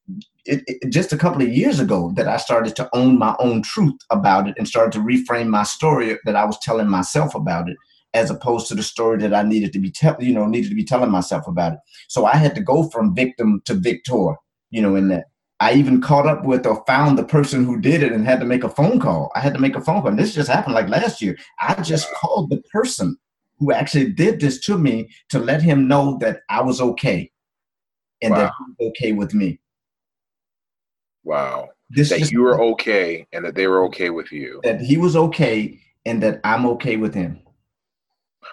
it, it, just a couple of years ago that I started to own my own truth about it and started to reframe my story that I was telling myself about it as opposed to the story that I needed to be tell you know needed to be telling myself about it. So I had to go from victim to victor, you know, in that. I even caught up with or found the person who did it and had to make a phone call. I had to make a phone call. And this just happened like last year. I just called the person who actually did this to me to let him know that I was okay and wow. that he was okay with me. Wow. This that you were okay and that they were okay with you. That he was okay and that I'm okay with him.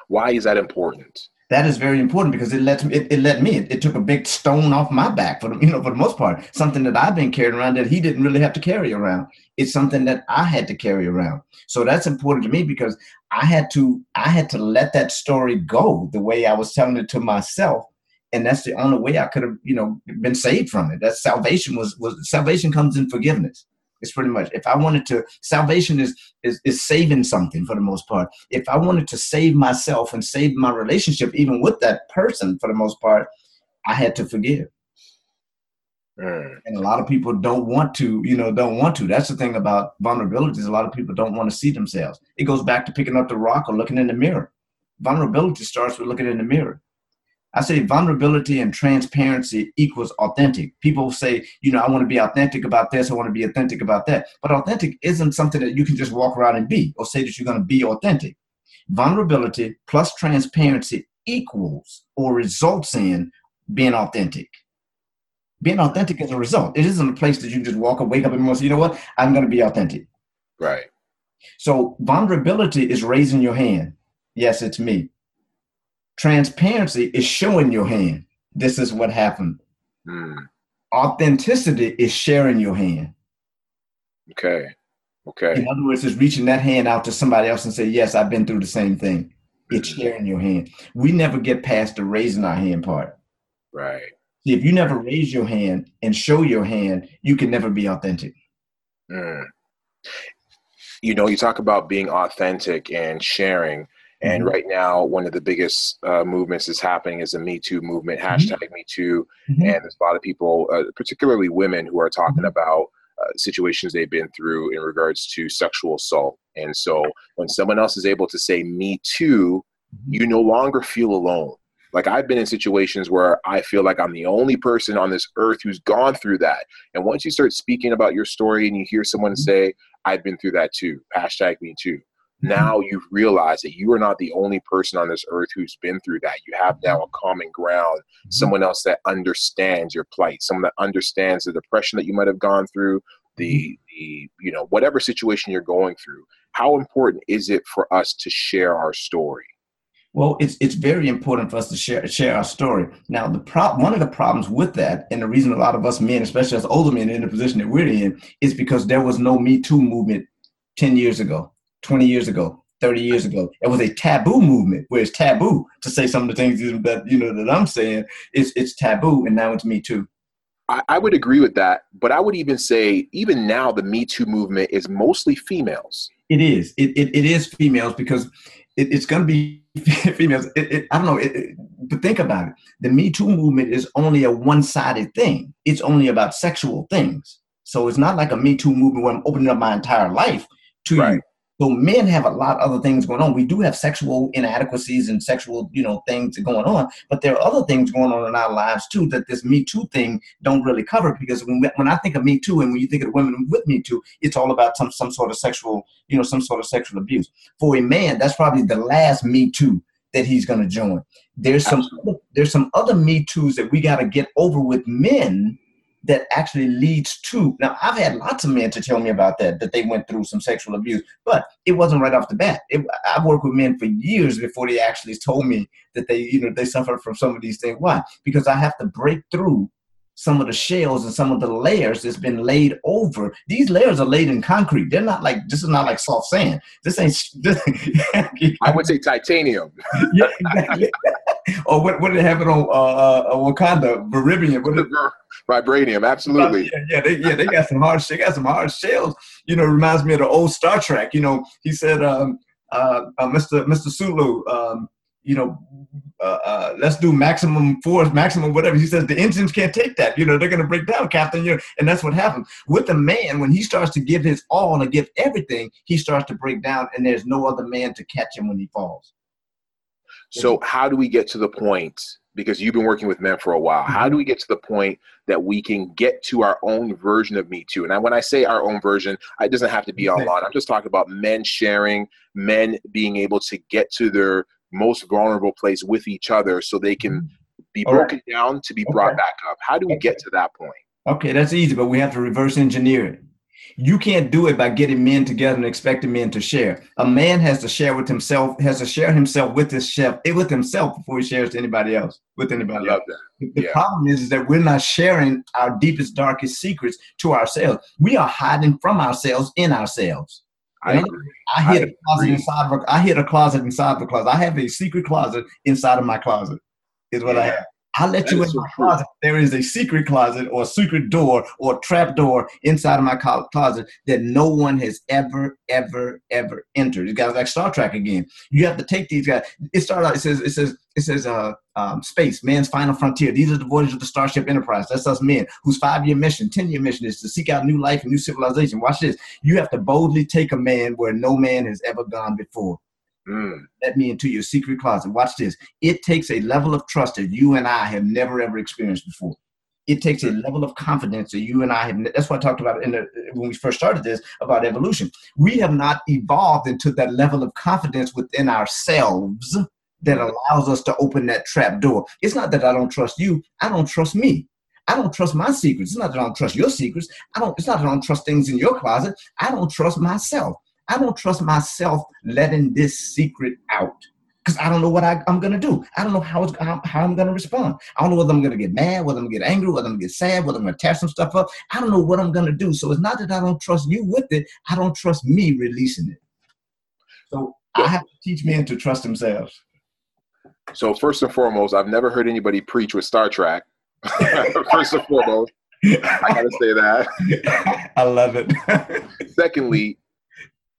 Why is that important? that is very important because it lets me, it, it let me, it, it, took a big stone off my back for the, you know, for the most part, something that I've been carrying around that he didn't really have to carry around. It's something that I had to carry around. So that's important to me because I had to, I had to let that story go the way I was telling it to myself. And that's the only way I could have, you know, been saved from it. That salvation was, was salvation comes in forgiveness. It's pretty much if I wanted to salvation is, is is saving something for the most part. If I wanted to save myself and save my relationship even with that person for the most part, I had to forgive. Mm. And a lot of people don't want to, you know, don't want to. That's the thing about vulnerabilities. A lot of people don't want to see themselves. It goes back to picking up the rock or looking in the mirror. Vulnerability starts with looking in the mirror. I say vulnerability and transparency equals authentic. People say, you know, I want to be authentic about this, I want to be authentic about that. But authentic isn't something that you can just walk around and be or say that you're going to be authentic. Vulnerability plus transparency equals or results in being authentic. Being authentic is a result. It isn't a place that you can just walk up, wake up in the morning and say, you know what, I'm going to be authentic. Right. So vulnerability is raising your hand. Yes, it's me. Transparency is showing your hand. This is what happened. Mm. Authenticity is sharing your hand. Okay. Okay. In other words, it's reaching that hand out to somebody else and say, Yes, I've been through the same thing. It's Mm-hmm. sharing your hand. We never get past the raising our hand part. Right. See, if you never raise your hand and show your hand, you can never be authentic. Mm. You know, you talk about being authentic and sharing. And Mhm. right now, one of the biggest uh, movements that's happening is the Me Too movement, Mhm. hashtag Me Too. Mhm. And there's a lot of people, uh, particularly women, who are talking Mhm. about uh, situations they've been through in regards to sexual assault. And so when someone else is able to say Me Too, you no longer feel alone. Like I've been in situations where I feel like I'm the only person on this earth who's gone through that. And once you start speaking about your story and you hear someone say, I've been through that too, hashtag me too. Now you've realized that you are not the only person on this earth who's been through that. You have now a common ground, mm-hmm. someone else that understands your plight, someone that understands the depression that you might have gone through, the mm-hmm. the you know whatever situation you're going through. How important is it for us to share our story? Well, it's it's very important for us to share share our story. Now, the pro- one of the problems with that, and the reason a lot of us men, especially as older men, in the position that we're in, is because there was no Me Too movement ten years ago, twenty years ago, thirty years ago. It was a taboo movement where it's taboo to say some of the things that you know that I'm saying. It's it's taboo, and now it's Me Too. I, I would agree with that, but I would even say even now the Me Too movement is mostly females. It is. It it, it is females because it, it's going to be *laughs* females. It, it, I don't know. It, it, but think about it. The Me Too movement is only a one-sided thing. It's only about sexual things. So it's not like a Me Too movement where I'm opening up my entire life to Right. you. So men have a lot of other things going on. We do have sexual inadequacies and sexual, you know, things going on, but there are other things going on in our lives too that this Me Too thing don't really cover. Because when when I think of Me Too and when you think of women with Me Too, it's all about some some sort of sexual, you know, some sort of sexual abuse. For a man, that's probably the last Me Too that he's going to join. There's some Absolutely. there's some other Me Too's that we got to get over with men that actually leads to now i've had lots of men to tell me about that that they went through some sexual abuse but it wasn't right off the bat it, i've worked with men for years before they actually told me that they you know they suffered from some of these things why because i have to break through some of the shells and some of the layers that's been laid over these layers are laid in concrete they're not like this is not like soft sand this ain't this, I would say titanium. *laughs* yeah, exactly. *laughs* or what, what did it on uh, uh, Wakanda, Baribian? What did, *laughs* Vibranium, absolutely. Yeah, yeah, they, yeah, they got some hard, they got some hard shells. You know, reminds me of the old Star Trek. You know, he said, um, uh, uh, Mr. Mr. Sulu, um, you know, uh, uh, let's do maximum force, maximum whatever. He says the engines can't take that. You know, they're going to break down, Captain. You know, and that's what happens with the man when he starts to give his all and give everything. He starts to break down, and there's no other man to catch him when he falls. So, how do we get to the point? Because you've been working with men for a while. How do mm-hmm. we get to the point that we can get to our own version of Me Too? And when I say our own version, it doesn't have to be mm-hmm. online. I'm just talking about men sharing, men being able to get to their most vulnerable place with each other so they can mm-hmm. be All right. broken down to be brought Okay. back up. How do we get to that point? Okay, that's easy, but we have to reverse engineer it. You can't do it by getting men together and expecting men to share. A man has to share with himself, has to share himself with his chef, eh, with himself before he shares to anybody else, with anybody love else. that. The Yeah. problem is, is that we're not sharing our deepest, darkest secrets to ourselves. We are hiding from ourselves in ourselves. I Yeah. I I hid a closet inside of a, I hid a closet inside a closet. I have a secret closet inside of my closet. Is what I have. I let That you in so my true. closet. There is a secret closet or a secret door or a trap door inside of my closet that no one has ever, ever, ever entered. You guys like Star Trek again. You have to take these guys. It started out. It says. It says. It says. Uh, um, space, man's final frontier. These are the voyages of the Starship Enterprise. That's us men whose five-year mission, ten-year mission is to seek out new life and new civilization. Watch this. You have to boldly take a man where no man has ever gone before Mm. let me into your secret closet. Watch this. It takes a level of trust that you and I have never ever experienced before. It takes a level of confidence that you and I have. That's what I talked about in the, when we first started this about evolution. We have not evolved into that level of confidence within ourselves that allows us to open that trap door. It's not that I don't trust you. I don't trust me. I don't trust my secrets. It's not that I don't trust your secrets. I don't. It's not that I don't trust things in your closet. I don't trust myself. I don't trust myself letting this secret out. because I don't know what I, am going to do. I don't know how, it's, how, how I'm going to respond. I don't know whether I'm going to get mad, whether I'm going to get angry, whether I'm going to get sad, whether I'm going to tear some stuff up. I don't know what I'm going to do. So it's not that I don't trust you with it. I don't trust me releasing it. So I have to teach men to trust themselves. So first and foremost, I've never heard anybody preach with Star Trek. *laughs* first and foremost, I gotta say that. *laughs* I love it. Secondly,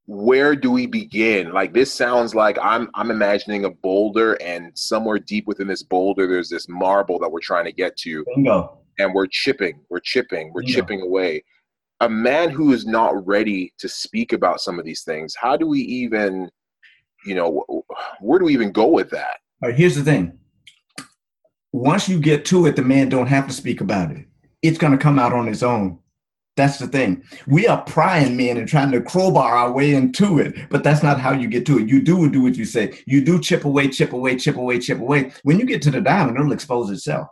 where do we begin? Like this sounds like I'm I'm imagining a boulder, and somewhere deep within this boulder, there's this marble that we're trying to get to. Bingo. And we're chipping, we're chipping, we're Bingo. chipping away. A man who is not ready to speak about some of these things, how do we even, you know, where do we even go with that? All right, here's the thing. Once you get to it, the man don't have to speak about it. It's gonna come out on its own. That's the thing. We are prying men and trying to crowbar our way into it, but that's not how you get to it. You do do what you say. You do chip away, chip away, chip away, chip away. When you get to the diamond, it'll expose itself.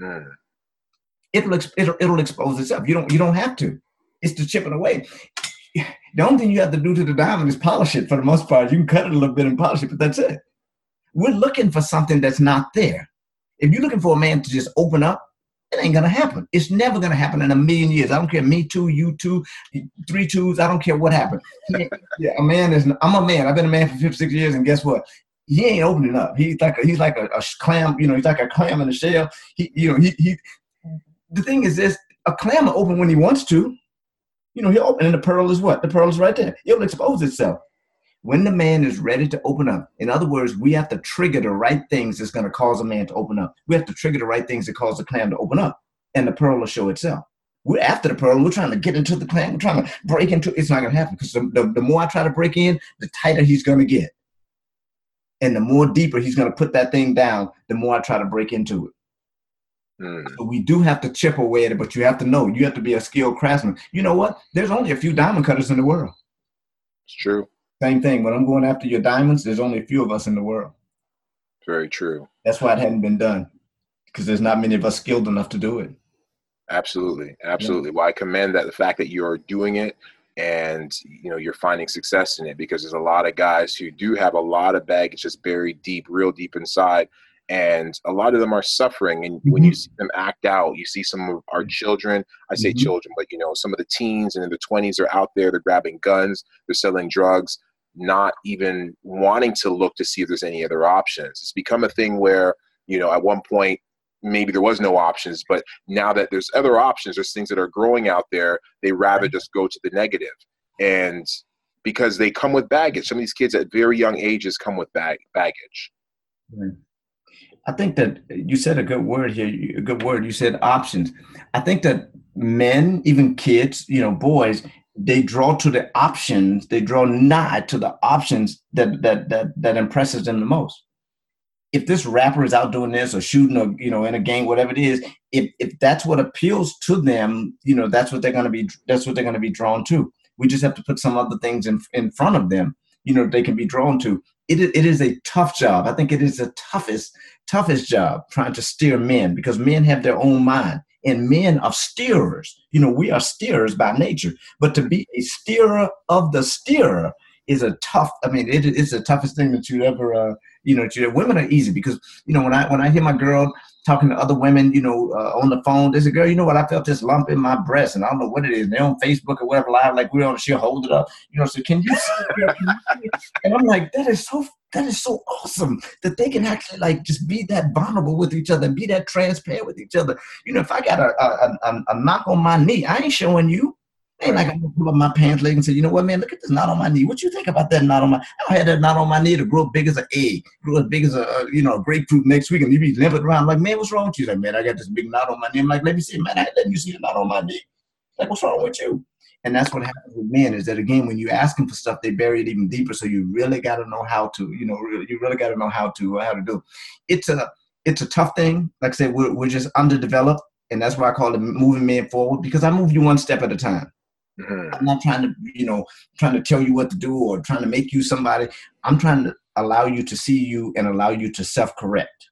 Mm. It'll, it'll it'll expose itself. You don't you don't have to. It's the chipping away. The only thing you have to do to the diamond is polish it. For the most part, you can cut it a little bit and polish it, but that's it. We're looking for something that's not there. If you're looking for a man to just open up, it ain't gonna happen. It's never gonna happen in a million years. I don't care. Me too. You too. Three twos. I don't care what happened. yeah, *laughs* a man is. I'm a man. I've been a man for 56 years, and guess what? He ain't opening up. He's like a, he's like a, a clam. You know, he's like a clam in a shell. He, you know, he he. The thing is this: a clam will open when he wants to. You know, he'll open, and the pearl is what? The pearl is right there. It'll expose itself when the man is ready to open up. In other words, we have to trigger the right things that's going to cause a man to open up. We have to trigger the right things that cause the clam to open up, and the pearl will show itself. We're after the pearl. We're trying to get into the clam. We're trying to break into. It's not going to happen because the, the, the more I try to break in, the tighter he's going to get, and the more deeper he's going to put that thing down. The more I try to break into it. Mm. So we do have to chip away at it, but you have to know. You have to be a skilled craftsman. You know what? There's only a few diamond cutters in the world. It's true. Same thing. When I'm going after your diamonds, there's only a few of us in the world. Very true. That's why it hadn't been done because there's not many of us skilled enough to do it. Absolutely, absolutely. Yeah. Well, I commend that the fact that you're doing it and you know you're finding success in it because there's a lot of guys who do have a lot of baggage just buried deep, real deep inside, and a lot of them are suffering. And mm-hmm. when you mm-hmm. see them act out, you see some of our children. I say mm-hmm. children, but you know some of the teens and in the 20s are out there. They're grabbing guns. They're selling drugs not even wanting to look to see if there's any other options. It's become a thing where, you know, at one point, maybe there was no options, but now that there's other options, there's things that are growing out there, they rather just go to the negative. And because they come with baggage, some of these kids at very young ages come with bag- baggage. I think that you said a good word here, a good word. You said options. I think that men, even kids, you know, boys, they draw to the options they draw not to the options that that that that impresses them the most. If this rapper is out doing this or shooting or you know in a game whatever it is if if that's what appeals to them you know that's what they're going to be that's what they're going to be drawn to. We just have to put some other things in in front of them you know they can be drawn to. It, it is a tough job. I think it is the toughest toughest job trying to steer men because men have their own mind and men are steerers. You know, we are steerers by nature, but to be a steerer of the steerer is a tough. I mean, it, it's the toughest thing that you ever, uh, you know, women are easy because you know when I when I hear my girl talking to other women, you know, uh, on the phone. There's a girl, you know what? I felt this lump in my breast, and I don't know what it is. they're on Facebook or whatever live, like we're on. She'll hold it up, you know. So can you and I'm like, that is so. That is so awesome that they can actually like just be that vulnerable with each other and be that transparent with each other. You know, if I got a a, a, a knock on my knee, I ain't showing you. Ain't like gonna pull up my pants leg and say, you know what, man, look at this knot on my knee. What you think about that knot on my? I had that knot on my knee to grow big as an egg, grow as big as a you know a grapefruit next week, and you be limping around like, man, what's wrong with you? Like, man, I got this big knot on my knee. I'm like, let me see, man, I let you see the knot on my knee. Like, what's wrong with you? And that's what happens with men is that again, when you ask them for stuff, they bury it even deeper. So you really got to know how to, you know, you really got to know how to uh, how to do. It's a it's a tough thing. Like I said, we're, we're just underdeveloped, and that's why I call it moving men forward because I move you one step at a time. Mm-hmm. I'm not trying to, you know, trying to tell you what to do or trying to make you somebody. I'm trying to allow you to see you and allow you to self-correct,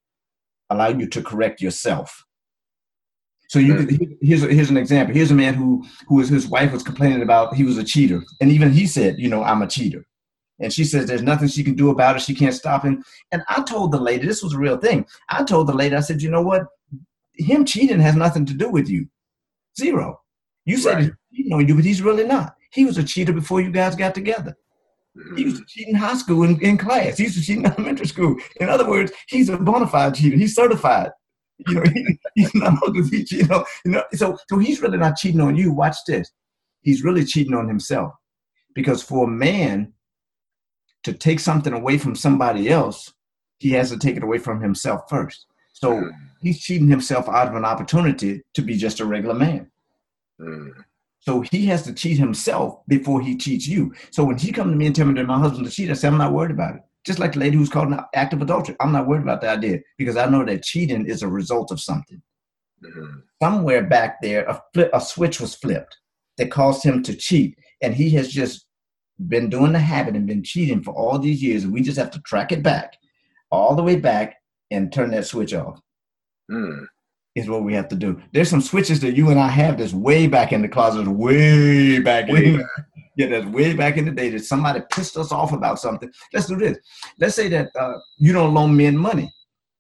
allow you to correct yourself. So you mm-hmm. could, here's a, here's an example. Here's a man who who was his wife was complaining about he was a cheater, and even he said, you know, I'm a cheater. And she says there's nothing she can do about it. She can't stop him. And I told the lady, this was a real thing. I told the lady, I said, you know what? Him cheating has nothing to do with you. Zero. You said Right. On you, but he's really not. He was a cheater before you guys got together. He used to cheat in high school in, in class. He used to cheat in *laughs* elementary school. In other words, he's a bona fide cheater. He's certified. You know, *laughs* he, he's not he, you know, you know. So, so he's really not cheating on you. Watch this. He's really cheating on himself, because for a man to take something away from somebody else, he has to take it away from himself first. So Mm. he's cheating himself out of an opportunity to be just a regular man. Mm. So he has to cheat himself before he cheats you. So when he comes to me and tell me that my husband's a cheater, I say I'm not worried about it. Just like the lady who's called an act of adultery, I'm not worried about the idea because I know that cheating is a result of something. Mm. Somewhere back there, a, flip, a switch was flipped that caused him to cheat, and he has just been doing the habit and been cheating for all these years, and we just have to track it back, all the way back, and turn that switch off. Mm. Is what we have to do. There's some switches that you and I have that's way back in the closet, way back in Way the yeah, that's way back in the day that somebody pissed us off about something. Let's do this. Let's say that uh, you don't loan men money.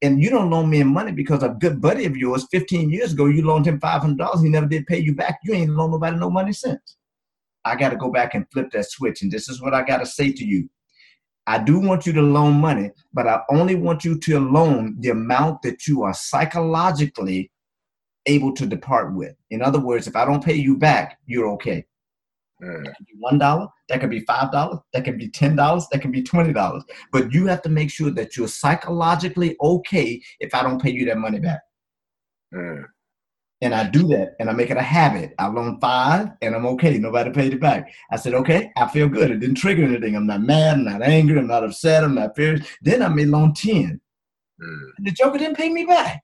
And you don't loan men money because a good buddy of yours 15 years ago, you loaned him $500. He never did pay you back. You ain't loaned nobody no money since. I got to go back and flip that switch. And this is what I got to say to you. I do want you to loan money, but I only want you to loan the amount that you are psychologically able to depart with. In other words, if I don't pay you back, you're okay Mm. could be one dollar, that could be five dollars, that could be ten dollars, that can be twenty dollars. But you have to make sure that you're psychologically okay if I don't pay you that money back. Mm. And I do that and I make it a habit. I loan five and I'm okay. Nobody paid it back. I said, okay, I feel good. It didn't trigger anything. I'm not mad, I'm not angry, I'm not upset, I'm not furious. Then I may loan 10. Mm. The joker didn't pay me back.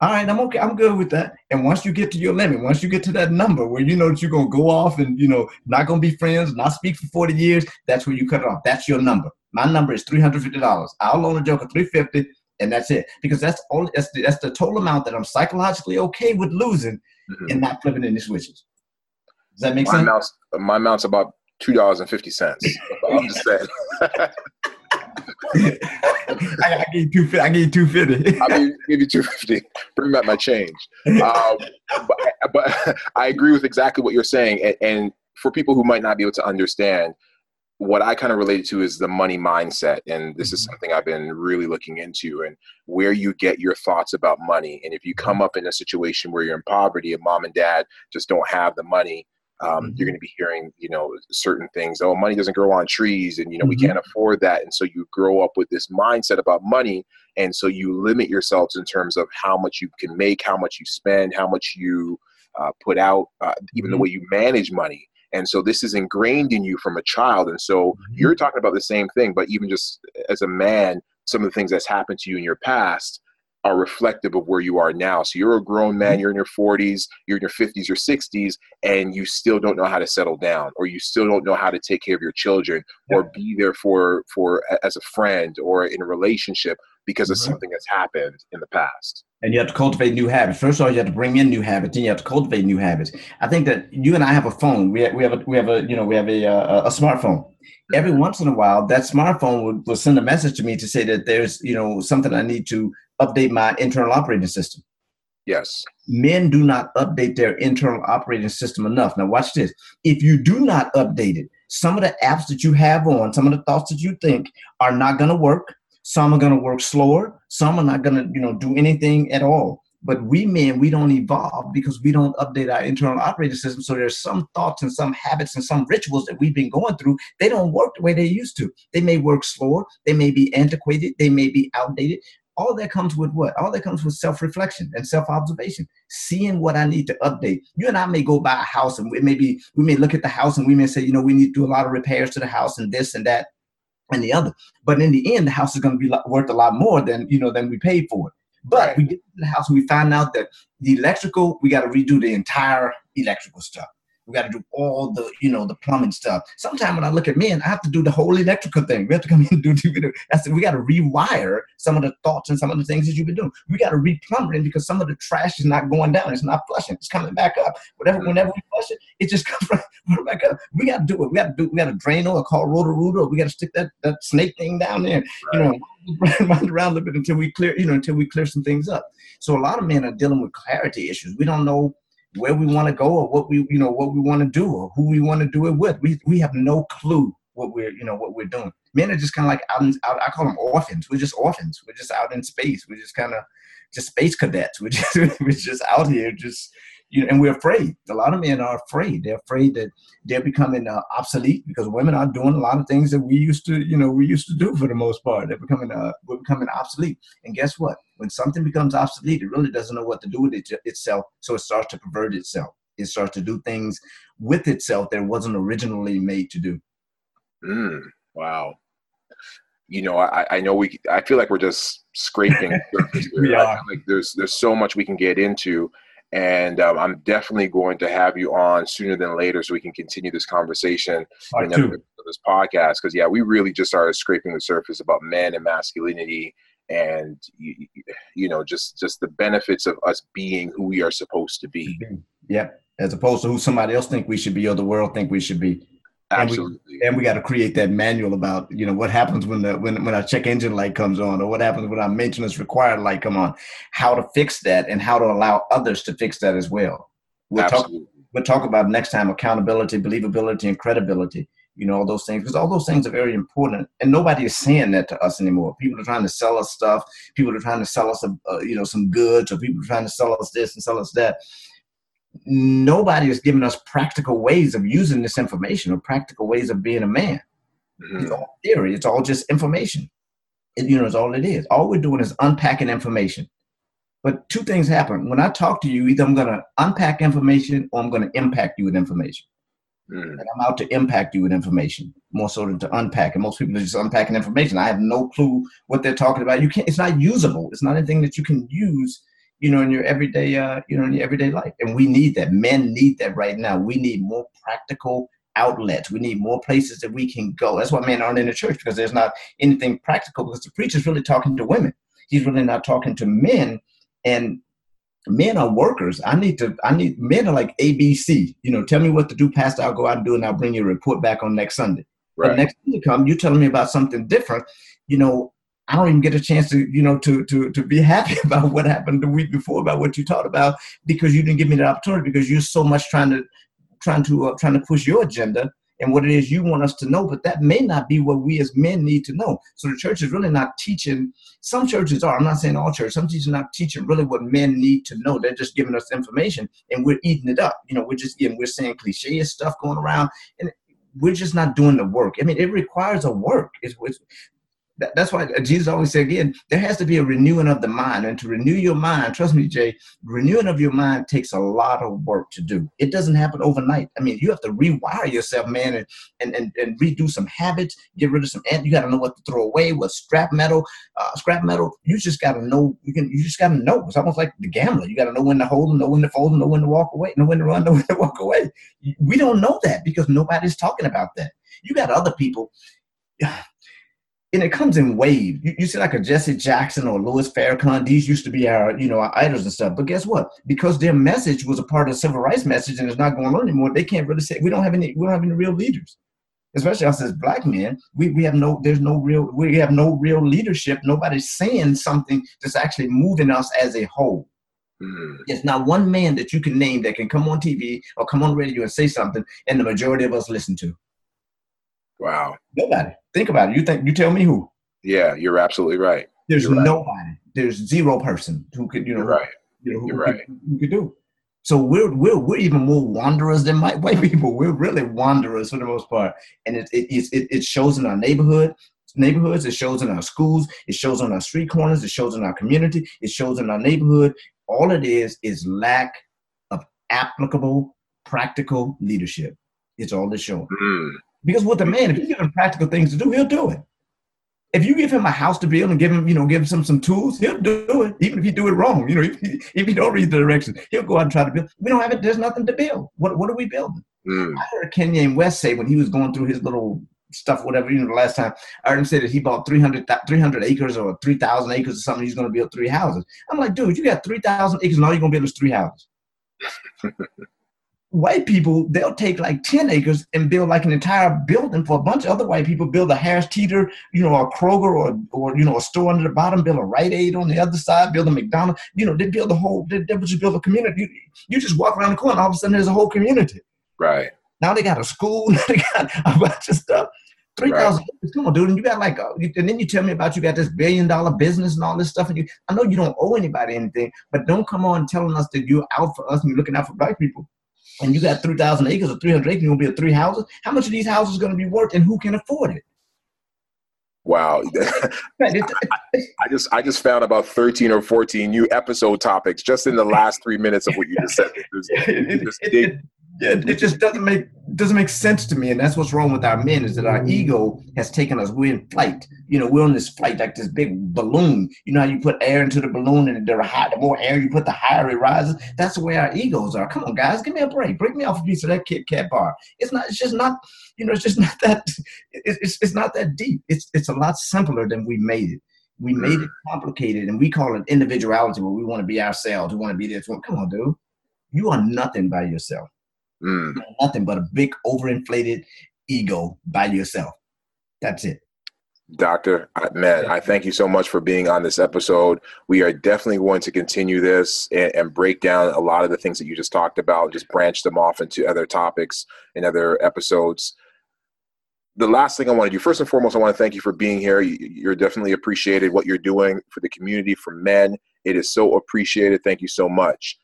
All right, I'm okay. I'm good with that. And once you get to your limit, once you get to that number where you know that you're gonna go off and you know not gonna be friends, not speak for 40 years, that's where you cut it off. That's your number. My number is $350. I'll loan a joker 350 and that's it. Because that's only that's the, that's the total amount that I'm psychologically okay with losing Mhm. and not flipping any switches. Does that make My sense? amount's my amount's about two dollars and fifty cents. I'm just saying. *laughs* I, I give you two. I give you two fifty. *laughs* I'll give, give you two fifty. Bring back my change. Um, but, but *laughs* I agree with exactly what you're saying. And, and for people who might not be able to understand, what I kind of related to is the money mindset. And this is something I've been really looking into and where you get your thoughts about money. And if you come up in a situation where you're in poverty and mom and dad just don't have the money, um, you're going to be hearing, you know, certain things. Oh, money doesn't grow on trees, and you know we Mhm. can't afford that. And so you grow up with this mindset about money, and so you limit yourselves in terms of how much you can make, how much you spend, how much you uh, put out, uh, even the Mhm. way you manage money. And so this is ingrained in you from a child. And so Mhm. you're talking about the same thing, but even just as a man, some of the things that's happened to you in your past are reflective of where you are now. So you're a grown man, you're in your 40s, you're in your 50s, your 60s, and you still don't know how to settle down, or you still don't know how to take care of your children, or be there for for as a friend or in a relationship because of Mhm. something that's happened in the past. and you have to cultivate new habits. First of all, you have to bring in new habits, then you have to cultivate new habits. I think that you and I have a phone. We have, we have a we have a you know we have a uh, a smartphone. Every once in a while, that smartphone would, will send a message to me to say that there's you know something I need to update my internal operating system. Yes. Men do not update their internal operating system enough. Now, watch this. If you do not update it, some of the apps that you have on, some of the thoughts that you think are not going to work. Some are going to work slower. Some are not going to, you know, do anything at all. But we men, we don't evolve because we don't update our internal operating system. So there's some thoughts and some habits and some rituals that we've been going through. They don't work the way they used to. They may work slower. They may be antiquated. They may be outdated all that comes with what? All that comes with self-reflection and self-observation, seeing what I need to update. You and I may go buy a house, and we may be, we may look at the house and we may say, you know, we need to do a lot of repairs to the house and this and that and the other. But in the end, the house is going to be worth a lot more than you know than we paid for it. But Right. we get to the house and we find out that the electrical, we got to redo the entire electrical stuff. We got to do all the, you know, the plumbing stuff. Sometimes when I look at men, I have to do the whole electrical thing. We have to come in and do, do said, we got to rewire some of the thoughts and some of the things that you've been doing. We got to re-plumbing because some of the trash is not going down. It's not flushing. It's coming back up. Whatever, mm-hmm. whenever we flush it, it just *laughs* comes right, back up. We got to do it. We got to do. We got to drain or call rooter. We got to stick that that snake thing down there. Right. You know, *laughs* run around a little bit until we clear. You know, until we clear some things up. So a lot of men are dealing with clarity issues. We don't know where we want to go or what we you know what we want to do or who we want to do it with. We we have no clue what we're you know what we're doing. Men are just kind of like out, in, out. I call them orphans. We're just orphans. We're just out in space. We're just kind of just space cadets. We're *laughs* just we're just out here just you know, and we're afraid. A lot of men are afraid. They're afraid that they're becoming uh, obsolete because women are doing a lot of things that we used to, you know, we used to do for the most part. They're becoming, uh, we're becoming obsolete. And guess what? When something becomes obsolete, it really doesn't know what to do with it itself, so it starts to pervert itself. It starts to do things with itself that it wasn't originally made to do. Mm, wow. You know, I, I know we. I feel like we're just scraping. *laughs* we are. like there's there's so much we can get into and um, I'm definitely going to have you on sooner than later so we can continue this conversation in this podcast. Because yeah, we really just started scraping the surface about men and masculinity, and you, you know, just just the benefits of us being who we are supposed to be. Yep, as opposed to who somebody else think we should be or the world think we should be. Absolutely. And we, we got to create that manual about you know what happens when the when when our check engine light comes on, or what happens when our maintenance required light come on, how to fix that, and how to allow others to fix that as well. We'll Absolutely. talk we'll talk about next time accountability, believability, and credibility. You know all those things because all those things are very important, and nobody is saying that to us anymore. People are trying to sell us stuff. People are trying to sell us, a, uh, you know, some goods, or people are trying to sell us this and sell us that nobody is giving us practical ways of using this information or practical ways of being a man. Mm-hmm. It's all theory. It's all just information. It, you know, it's all it is. All we're doing is unpacking information. But two things happen. When I talk to you, either I'm going to unpack information or I'm going to impact you with information. Mm. And I'm out to impact you with information more so than to unpack. And most people are just unpacking information. I have no clue what they're talking about. You can't. It's not usable. It's not anything that you can use you know, in your everyday, uh, you know, in your everyday life. And we need that. Men need that right now. We need more practical outlets. We need more places that we can go. That's why men aren't in the church because there's not anything practical because the preacher's really talking to women. He's really not talking to men. And men are workers. I need to, I need, men are like ABC. You know, tell me what to do, Pastor. I'll go out and do it and I'll bring you a report back on next Sunday. Right. But next Sunday come, you're telling me about something different. You know, I don't even get a chance to, you know, to to to be happy *laughs* about what happened the week before about what you talked about because you didn't give me the opportunity because you're so much trying to trying to uh, trying to push your agenda and what it is you want us to know, but that may not be what we as men need to know. So the church is really not teaching. Some churches are. I'm not saying all churches. Some churches are not teaching really what men need to know. They're just giving us information and we're eating it up. You know, we're just and we're saying cliche stuff going around and we're just not doing the work. I mean, it requires a work. It's, it's, that's why Jesus always said again, there has to be a renewing of the mind. And to renew your mind, trust me, Jay, renewing of your mind takes a lot of work to do. It doesn't happen overnight. I mean, you have to rewire yourself, man, and and, and, and redo some habits, get rid of some you gotta know what to throw away, what scrap metal, uh, scrap metal. You just gotta know you can you just gotta know. It's almost like the gambler. You gotta know when to hold, know when to fold, know when to walk away, know when to run, *laughs* know when to walk away. We don't know that because nobody's talking about that. You got other people *sighs* and it comes in waves. You, you, see, like a Jesse Jackson or Louis Farrakhan. These used to be our, you know, our idols and stuff. But guess what? Because their message was a part of the civil rights message, and it's not going on anymore. They can't really say we don't have any. We don't have any real leaders, especially us as black men. We, we have no. There's no real. We have no real leadership. Nobody's saying something that's actually moving us as a whole. Mm. There's not one man that you can name that can come on TV or come on radio and say something, and the majority of us listen to. Wow. Nobody. Think about it. You think you tell me who? Yeah, you're absolutely right. There's you're nobody. Right. There's zero person who could, you know, you're right. You know, who, you're right. Who could do. So we're we're we're even more wanderers than white people. We're really wanderers for the most part, and it it it, it shows in our neighborhood neighborhoods. It shows in our schools. It shows on our street corners. It shows in our community. It shows in our neighborhood. All it is is lack of applicable, practical leadership. It's all it shows. Mm. Because with a man, if you give him practical things to do, he'll do it. If you give him a house to build and give him, you know, give him some tools, he'll do it. Even if you do it wrong, you know, if, if you don't read the directions, he'll go out and try to build. We don't have it. There's nothing to build. What What are we building? Mm. I heard Kanye West say when he was going through his little stuff, whatever, you know, the last time, I heard him say that he bought 300, 300 acres or 3,000 acres or something. He's going to build three houses. I'm like, dude, you got 3,000 acres and all you're going to build is three houses. *laughs* white people, they'll take like 10 acres and build like an entire building for a bunch of other white people, build a Harris Teeter, you know, a Kroger or, or you know, a store under the bottom, build a Rite Aid on the other side, build a McDonald's, you know, they build a whole, they, they just build a community. You, you just walk around the corner, all of a sudden there's a whole community. Right. Now they got a school, *laughs* they got a bunch of stuff. Three thousand. Right. Come on, dude. And you got like, uh, a, and then you tell me about you got this billion dollar business and all this stuff. And you, I know you don't owe anybody anything, but don't come on telling us that you're out for us and you're looking out for black people and you got 3,000 acres or 300 acres, you're going to build three houses. How much of these houses going to be worth and who can afford it? Wow. *laughs* I just I just found about 13 or 14 new episode topics just in the last three minutes of what you just said. *laughs* it, it, it, it, it just doesn't make doesn't make sense to me and that's what's wrong with our men is that our mm-hmm. ego has taken us. We're in flight. You know we're on this flight like this big balloon. You know how you put air into the balloon and the, high, the more air you put the higher it rises? That's the way our egos are. Come on guys give me a break. Break me off a piece of that kit kat bar. It's not it's just not you know it's just *laughs* not that it's, it's not that deep. It's it's a lot simpler than we made it. We made it mm-hmm. complicated and we call it individuality where we want to be ourselves we want to be this one come on dude. You are nothing by yourself Mm. Nothing but a big overinflated ego by yourself. That's it. Doctor, man, I thank you so much for being on this episode. We are definitely going to continue this and, and, break down a lot of the things that you just talked about, just branch them off into other topics in other episodes. The last thing I want to do, first and foremost, I want to thank you for being here. You're definitely appreciated what you're doing for the community, for men. It is so appreciated. Thank you so much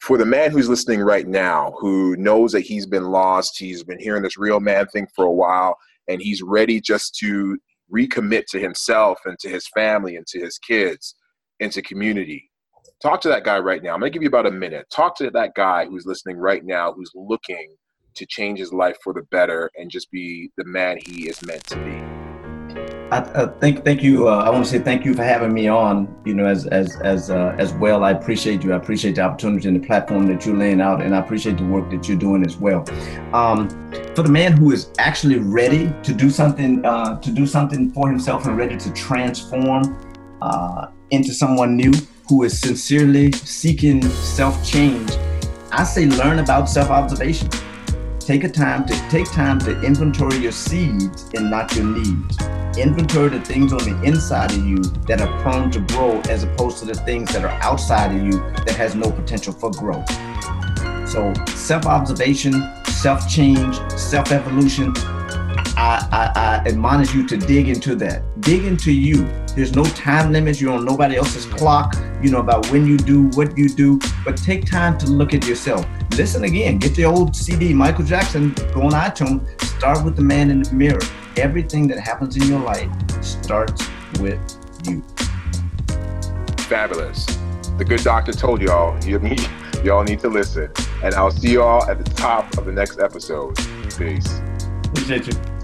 for the man who's listening right now who knows that he's been lost, he's been hearing this real man thing for a while, and he's ready just to recommit to himself and to his family and to his kids and to community. Talk to that guy right now. I'm going to give you about a minute. Talk to that guy who's listening right now who's looking to change his life for the better and just be the man he is meant to be. I, uh, thank thank you. Uh, I want to say thank you for having me on. You know, as as as uh, as well. I appreciate you. I appreciate the opportunity and the platform that you're laying out, and I appreciate the work that you're doing as well. Um, for the man who is actually ready to do something uh, to do something for himself and ready to transform uh, into someone new, who is sincerely seeking self change, I say learn about self observation. Take a time to take time to inventory your seeds and not your needs inventory the things on the inside of you that are prone to grow as opposed to the things that are outside of you that has no potential for growth. So self-observation, self-change, self-evolution, I, I, I, admonish you to dig into that. Dig into you. There's no time limits. You're on nobody else's clock, you know, about when you do what you do. But take time to look at yourself. Listen again. Get the old CD, Michael Jackson, go on iTunes. Start with the man in the mirror everything that happens in your life starts with you. Fabulous. The good doctor told y'all, you need, y'all need to listen. And I'll see y'all at the top of the next episode. Peace. Appreciate you.